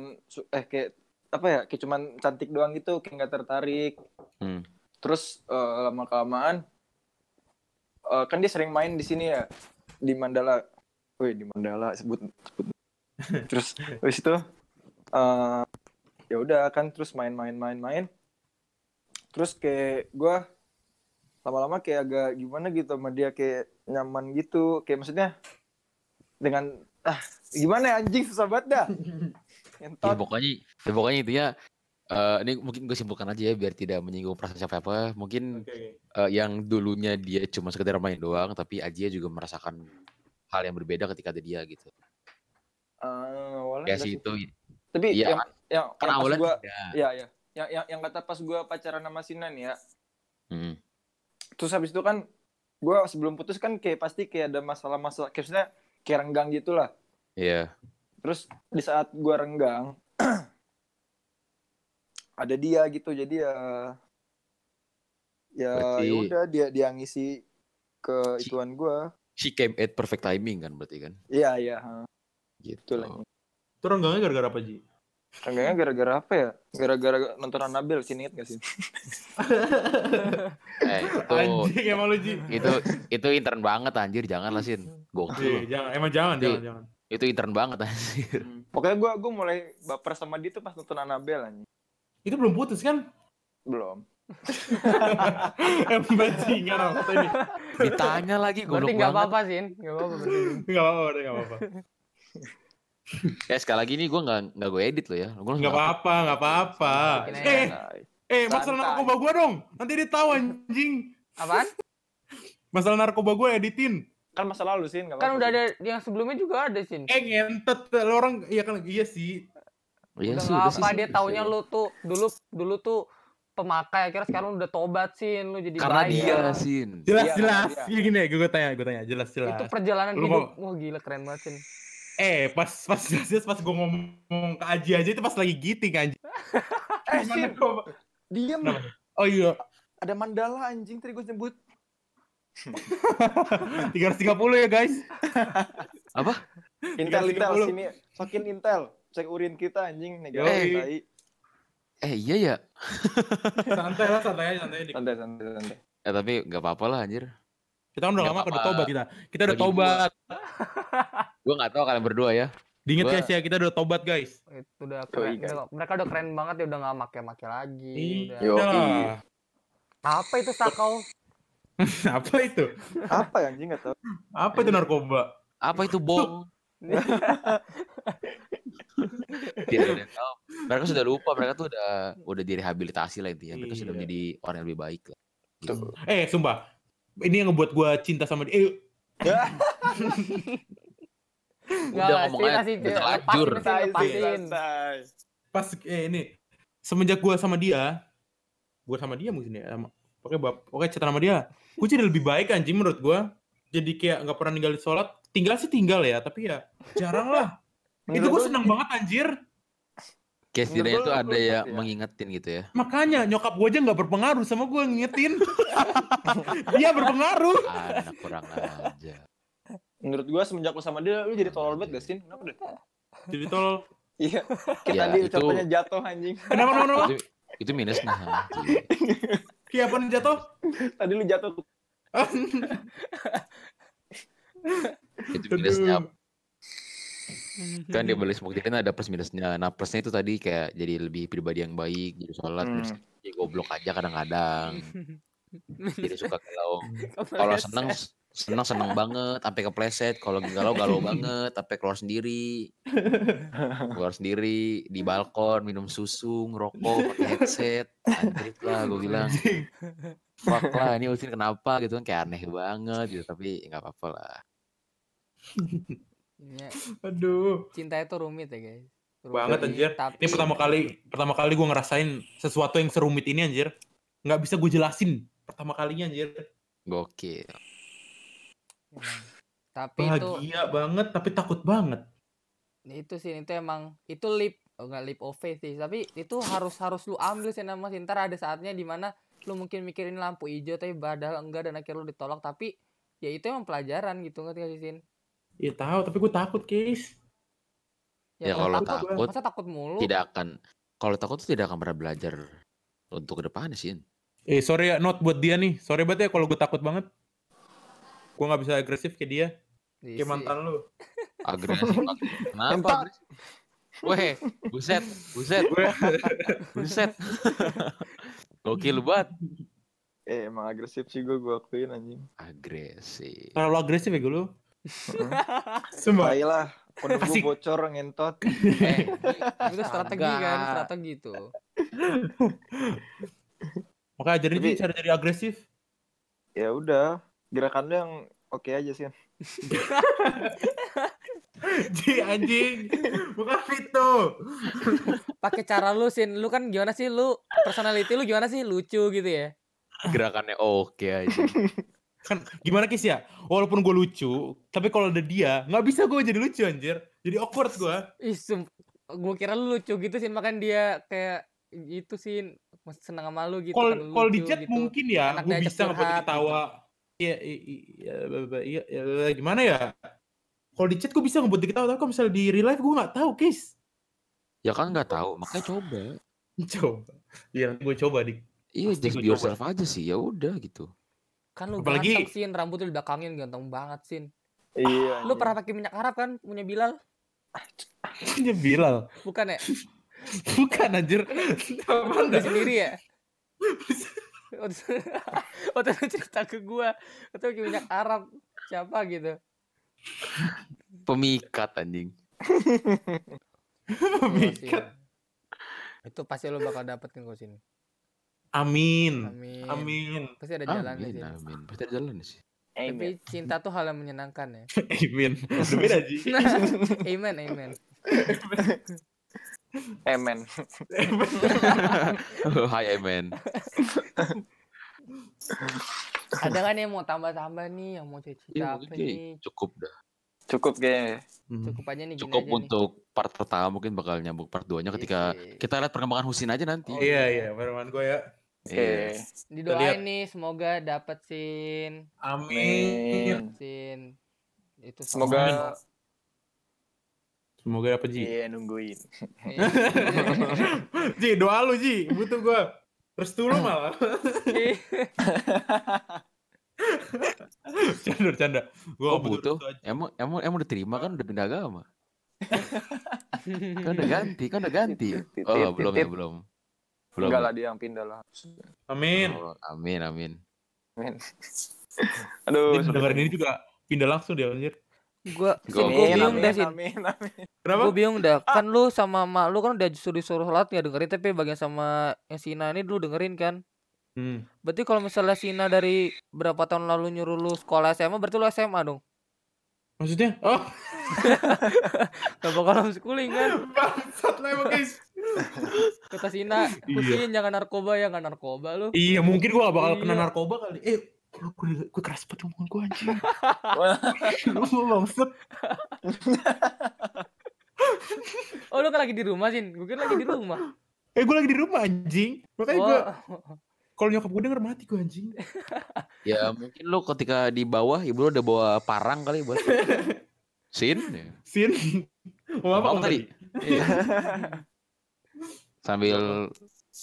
eh kayak apa ya kayak cuman cantik doang gitu kayak nggak tertarik. Hmm. terus eh, lama kelamaan eh, kan dia sering main di sini ya di Mandala. Wih di Mandala sebut sebut. Terus habis itu eh ya udah kan terus main-main main-main terus kayak gue lama-lama kayak agak gimana gitu sama dia kayak nyaman gitu. Kayak maksudnya dengan ah gimana ya anjing susah banget dah Ya, pokoknya, ya, pokoknya intinya eh ini mungkin gue simpulkan aja ya biar tidak menyinggung perasaan siapa-siapa. Mungkin Oke, oke. eh, yang dulunya dia cuma sekedar main doang, tapi Ajia juga merasakan hal yang berbeda ketika ada dia gitu. Eh, awalnya Ya sih itu, tapi iya yang kan, yang, kan yang pas awalnya gua tidak. ya ya yang yang yang kata pas gua pacaran sama Sinan ya Hmm. terus habis itu kan gua sebelum putus kan kayak pasti kayak ada masalah-masalah kayak kayak renggang gitu lah Iya. terus di saat gua renggang ada dia gitu jadi ya ya Berarti- ya udah dia dia ngisi ke Si- ituan gua She came at perfect timing kan berarti kan. iya iya ha. Gitu. itu lah Itu renggangnya gara-gara apa, Ji? Renggangnya gara-gara apa ya gara-gara nonton Anabel sih inget gak sih Eh, itu Anjing emang lu, Ji. itu itu intern banget anjir, jangan lah Sin. Iya, Gokil. jangan, emang jangan, Iya. jangan, jangan. Itu intern banget anjir. Hmm. pokoknya gua gua mulai baper sama dia tuh pas nonton Anabel anjing Itu belum putus kan? belum Emang bajingan apa ini? Ditanya lagi nggak banget. apa-apa Sin nggak apa-apa. Enggak apa-apa, enggak apa-apa. Ya sekali lagi nih gue nggak nggak gue edit loh ya. Gue Enggak apa-apa, enggak apa-apa. Eh, eh, masalah narkoba gua dong. Nanti dia tahu anjing. apaan Masalah narkoba gua editin. kan masa lalu sih nggak kan udah sih. ada yang sebelumnya juga ada Sin Eh, ngentet lo orang iya kan iya sih. Iya udah sih, nggak udah sih. apa dia taunya lu tuh dulu dulu tuh pemakai akhirnya sekarang udah tobat Sin lu jadi Karena dia Sin. Jelas Iya, jelas. iya. Iya gini ya, gue tanya, gue tanya, jelas jelas. itu perjalanan Lu hidup mau- wah gila keren banget Sin Eh, pas pas jelas pas gue ngomong ke Aji aja itu pas lagi giting anjing. eh Gimana sih gua- diam? Oh iya, ada mandala anjing tadi gue sebut 330 ya guys. Apa? intel intel 330. sini sokin intel cek urin kita anjing nih Yoi. guys Eh iya ya. Santai lah, santai aja, santai santai santai santai Eh tapi nggak apa-apa lah anjir. Kita kan udah lama udah tobat kita. Kita udah Bagi gua. tobat. Gue nggak tahu kalian berdua ya. Diinget Gua- guys ya, kita udah tobat guys. itu udah keren udah- mereka udah keren banget ya udah nggak make-make lagi udah. Yo. Iya. apa itu sakau Apa itu? apa ya anjing nggak tahu Apa itu narkoba? Apa itu bong? Tidak ada yang tahu. Mereka sudah lupa, mereka tuh udah udah direhabilitasi lah intinya. Mereka sudah Iya. menjadi orang yang lebih baik lah. Gitu. Eh, sumpah. Ini yang ngebuat gua cinta sama dia. Eh, nggak Udah kasih udah terlanjur. pas eh ini semenjak gua sama dia, gua sama dia mungkin ya. Sama, pokoknya bap, pokoknya cerita sama dia. Gua jadi lebih baik anjing menurut gua. Jadi kayak nggak pernah ninggalin sholat. Tinggal sih tinggal ya, tapi ya jarang lah. itu gua seneng banget anjir. Case Menurut itu ada ya? mengingetin gitu ya. Makanya nyokap gue aja nggak berpengaruh sama gue ngingetin. Dia berpengaruh. Anak kurang aja. Menurut gua semenjak lu sama dia, lu jadi tolol banget gak sih? Kenapa deh? Jadi tolol. Iya. Kita Ya, tadi itu- ucapannya jatuh anjing. Kenapa kenapa kenapa? Itu, itu minus nah. Kayak apa nih jatuh? Tadi lu jatuh. Itu minusnya Aduh. Kan di balik semua kejadian ada plus minusnya. Nah plusnya itu tadi kayak jadi lebih pribadi yang baik, jadi sholat, Hmm. minusnya jadi goblok aja kadang-kadang. jadi suka galau. Kalau seneng seneng seneng banget, sampai kepleset. Kalau galau galau banget, sampai keluar sendiri. Keluar sendiri di balkon minum susu, ngerokok, pakai headset. Anjir lah gue bilang. Fuck lah ini Usin kenapa gitu kan kayak aneh banget gitu tapi nggak apa-apa lah. Ya, Aduh. cinta itu rumit ya guys. Rumit, Banget, anjir. Tapi Ini pertama kali pertama kali gue ngerasain sesuatu yang serumit ini anjir. Nggak bisa gue jelasin pertama kalinya anjir. Gokil. Emang. Tapi itu Bahagia banget tapi takut banget. itu sih itu emang itu lip oh enggak lip of faith sih tapi itu harus harus lu ambil sih nama sih ntar ada saatnya di mana lu mungkin mikirin lampu hijau tapi padahal enggak dan akhirnya lu ditolak tapi ya itu emang pelajaran gitu ngerti gak sih Sin? Iya tahu tapi gue takut Kis. Ya, kalau kalau takut, takut, masa takut mulu Tidak akan kalau takut tuh tidak akan pernah belajar untuk ke depannya sih. Eh sorry ya not buat dia nih. Sorry banget ya kalau gue takut banget. Gue nggak bisa agresif kayak dia. Iya Kayak mantan lu. Agresif. Kenapa? Weh, buset, buset, buset. Gokil banget. Eh, emang agresif sih gue, gue akuin anjing. Agresif. Terlalu agresif ya gue lu. Sumpah. Tai lah, kode gue Asik. bocor ngentot. eh, itu strategi kan strategi tuh Makanya ajarin Tapi- cara jadi agresif. Ya udah, gerakannya yang oke aja sih. Ji anjing. Bukan itu. pakai cara lu sin lu kan gimana sih lu personality lu gimana sih lucu gitu ya Gerakannya oke aja. Kan gimana Kis ya? Walaupun gue lucu, tapi kalau ada dia, nggak bisa gue jadi lucu anjir. Jadi awkward gue. ih gue kira lu lucu gitu sih makanya dia kayak itu sih seneng sama lu gitu Kalau kan, kalau di chat gitu. mungkin ya, gue bisa ngebuat curhat ketawa. Iya, i- i- iya, iya, iya, iya, gimana ya? Kalau di chat gue bisa ngebuat dia ketawa, tapi kalau misalnya di real life gue nggak tahu, Kis. Ya kan nggak tahu, makanya coba. Coba. Iya, gue coba dik. Iya, just gua be yourself aja sih. Ya udah gitu. Kan lu Apalagi- ganteng sin rambut lu belakangin ganteng banget sin Iya. lu anjing. pernah pakai minyak Arab kan punya Bilal Dia Bilal. bukan ya Bukan anjir. Apaan lu dah? sendiri ya waktu waktu lu cerita ke gua itu pakai minyak Arab siapa gitu Pemikat anjing. Iya, Pemikat. Itu pasti lu bakal dapetin kok sini Amin. amin Amin. pasti ada jalannya Amin, sih amin. Pasti ada jalan sih. Amen. tapi cinta tuh hal yang menyenangkan ya Amin. Udah beda Ji. amen amen Amen. Hai Amen. ada kan yang mau tambah-tambah nih yang mau cerita Iya, apa nih cukup dah. Cukup kayaknya. Hmm. cukup aja nih gini Cukup aja nih. untuk part pertama mungkin bakal nyambung part 2-nya ketika Iya. kita lihat perkembangan Husin aja nanti. Oh, Iya, iya, firman gue ya. Oke. Iya. Didoain lihat. nih semoga dapet sin Amin. Sin itu sama- Semoga Semoga dapet Ji. iya nungguin. Iya. Ji, doa lu Ji. Butuh gue. Restu lu malah. Canda, canda. Gue Oh butuh? Emang emang emang udah terima kan udah pindah agama. Kan udah ganti, kan udah ganti. Oh, belum ya, belum. Belum. Enggak lah dia yang pindah lah. Amin. Oh, amin, amin. Amin. Aduh, dengerin ini juga pindah langsung dia anjir. gua Gua- gua Amin, bingung dah amin, amin. Kenapa? Gue bingung dah, kan lu sama mak lu kan udah justru disuruh sholat ya dengerin tapi bagian sama yang Sina ini dulu dengerin kan. Hmm. Berarti kalau misalnya Sina dari berapa tahun lalu nyuruh lu sekolah SMA berarti lu SMA dong. Maksudnya? Oh, Gak bakal homeschooling kan. bangsat lah emang guys. Kata Sina, Iya. Husin jangan narkoba ya, nggak narkoba lu. Iya, mungkin gua gak bakal kena Iya. narkoba kali. Eh, gue, gue keras banget omongan gue anjing. Lu bangsat. Oh lu kan lagi di rumah Sin Gue kira lagi di rumah Eh gue lagi di rumah anjing. Makanya gue Oh kalau nyokap gue denger mati gue anjing. Ya mungkin lu ketika di bawah ibu lu udah bawa parang kali buat Sin. Sin. Mau apa Apa kamu tadi? Iya. Sambil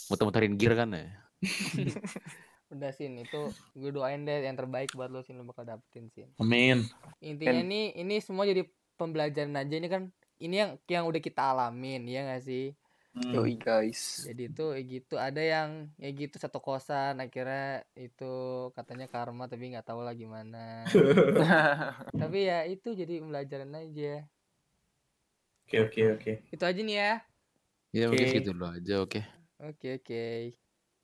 muter-muterin gear kan ya. Udah Sin itu Gue doain deh yang terbaik buat lu Sin Lu bakal dapetin Sin Amin. Intinya nih Ini semua jadi pembelajaran aja Ini kan Ini yang yang udah kita alamin Ya gak sih Hmm. Yoi guys. Jadi itu ya gitu ada yang ya gitu satu kosan akhirnya itu katanya karma tapi nggak tahu lah gimana. tapi ya itu jadi pembelajaran aja. Oke oke oke. Itu aja nih ya. Ya mungkin Oke. segitu dulu aja oke. Oke oke.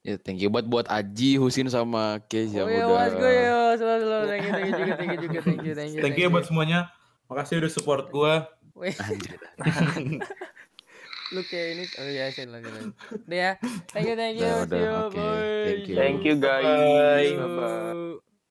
Ya thank you buat buat Aji, Husin sama Kes yang Oh ya udah mas gue ya selalu selalu thank you thank you juga thank you juga thank you thank you. Thank you ya buat semuanya. Makasih udah support gue. Wih, Anjir. lu kayak ini oh ya sih lanjut lanjut. Udah ya. Thank you thank you. Udah, See you, oke. bye. Thank you. Thank you guys. Bye. Bye bye.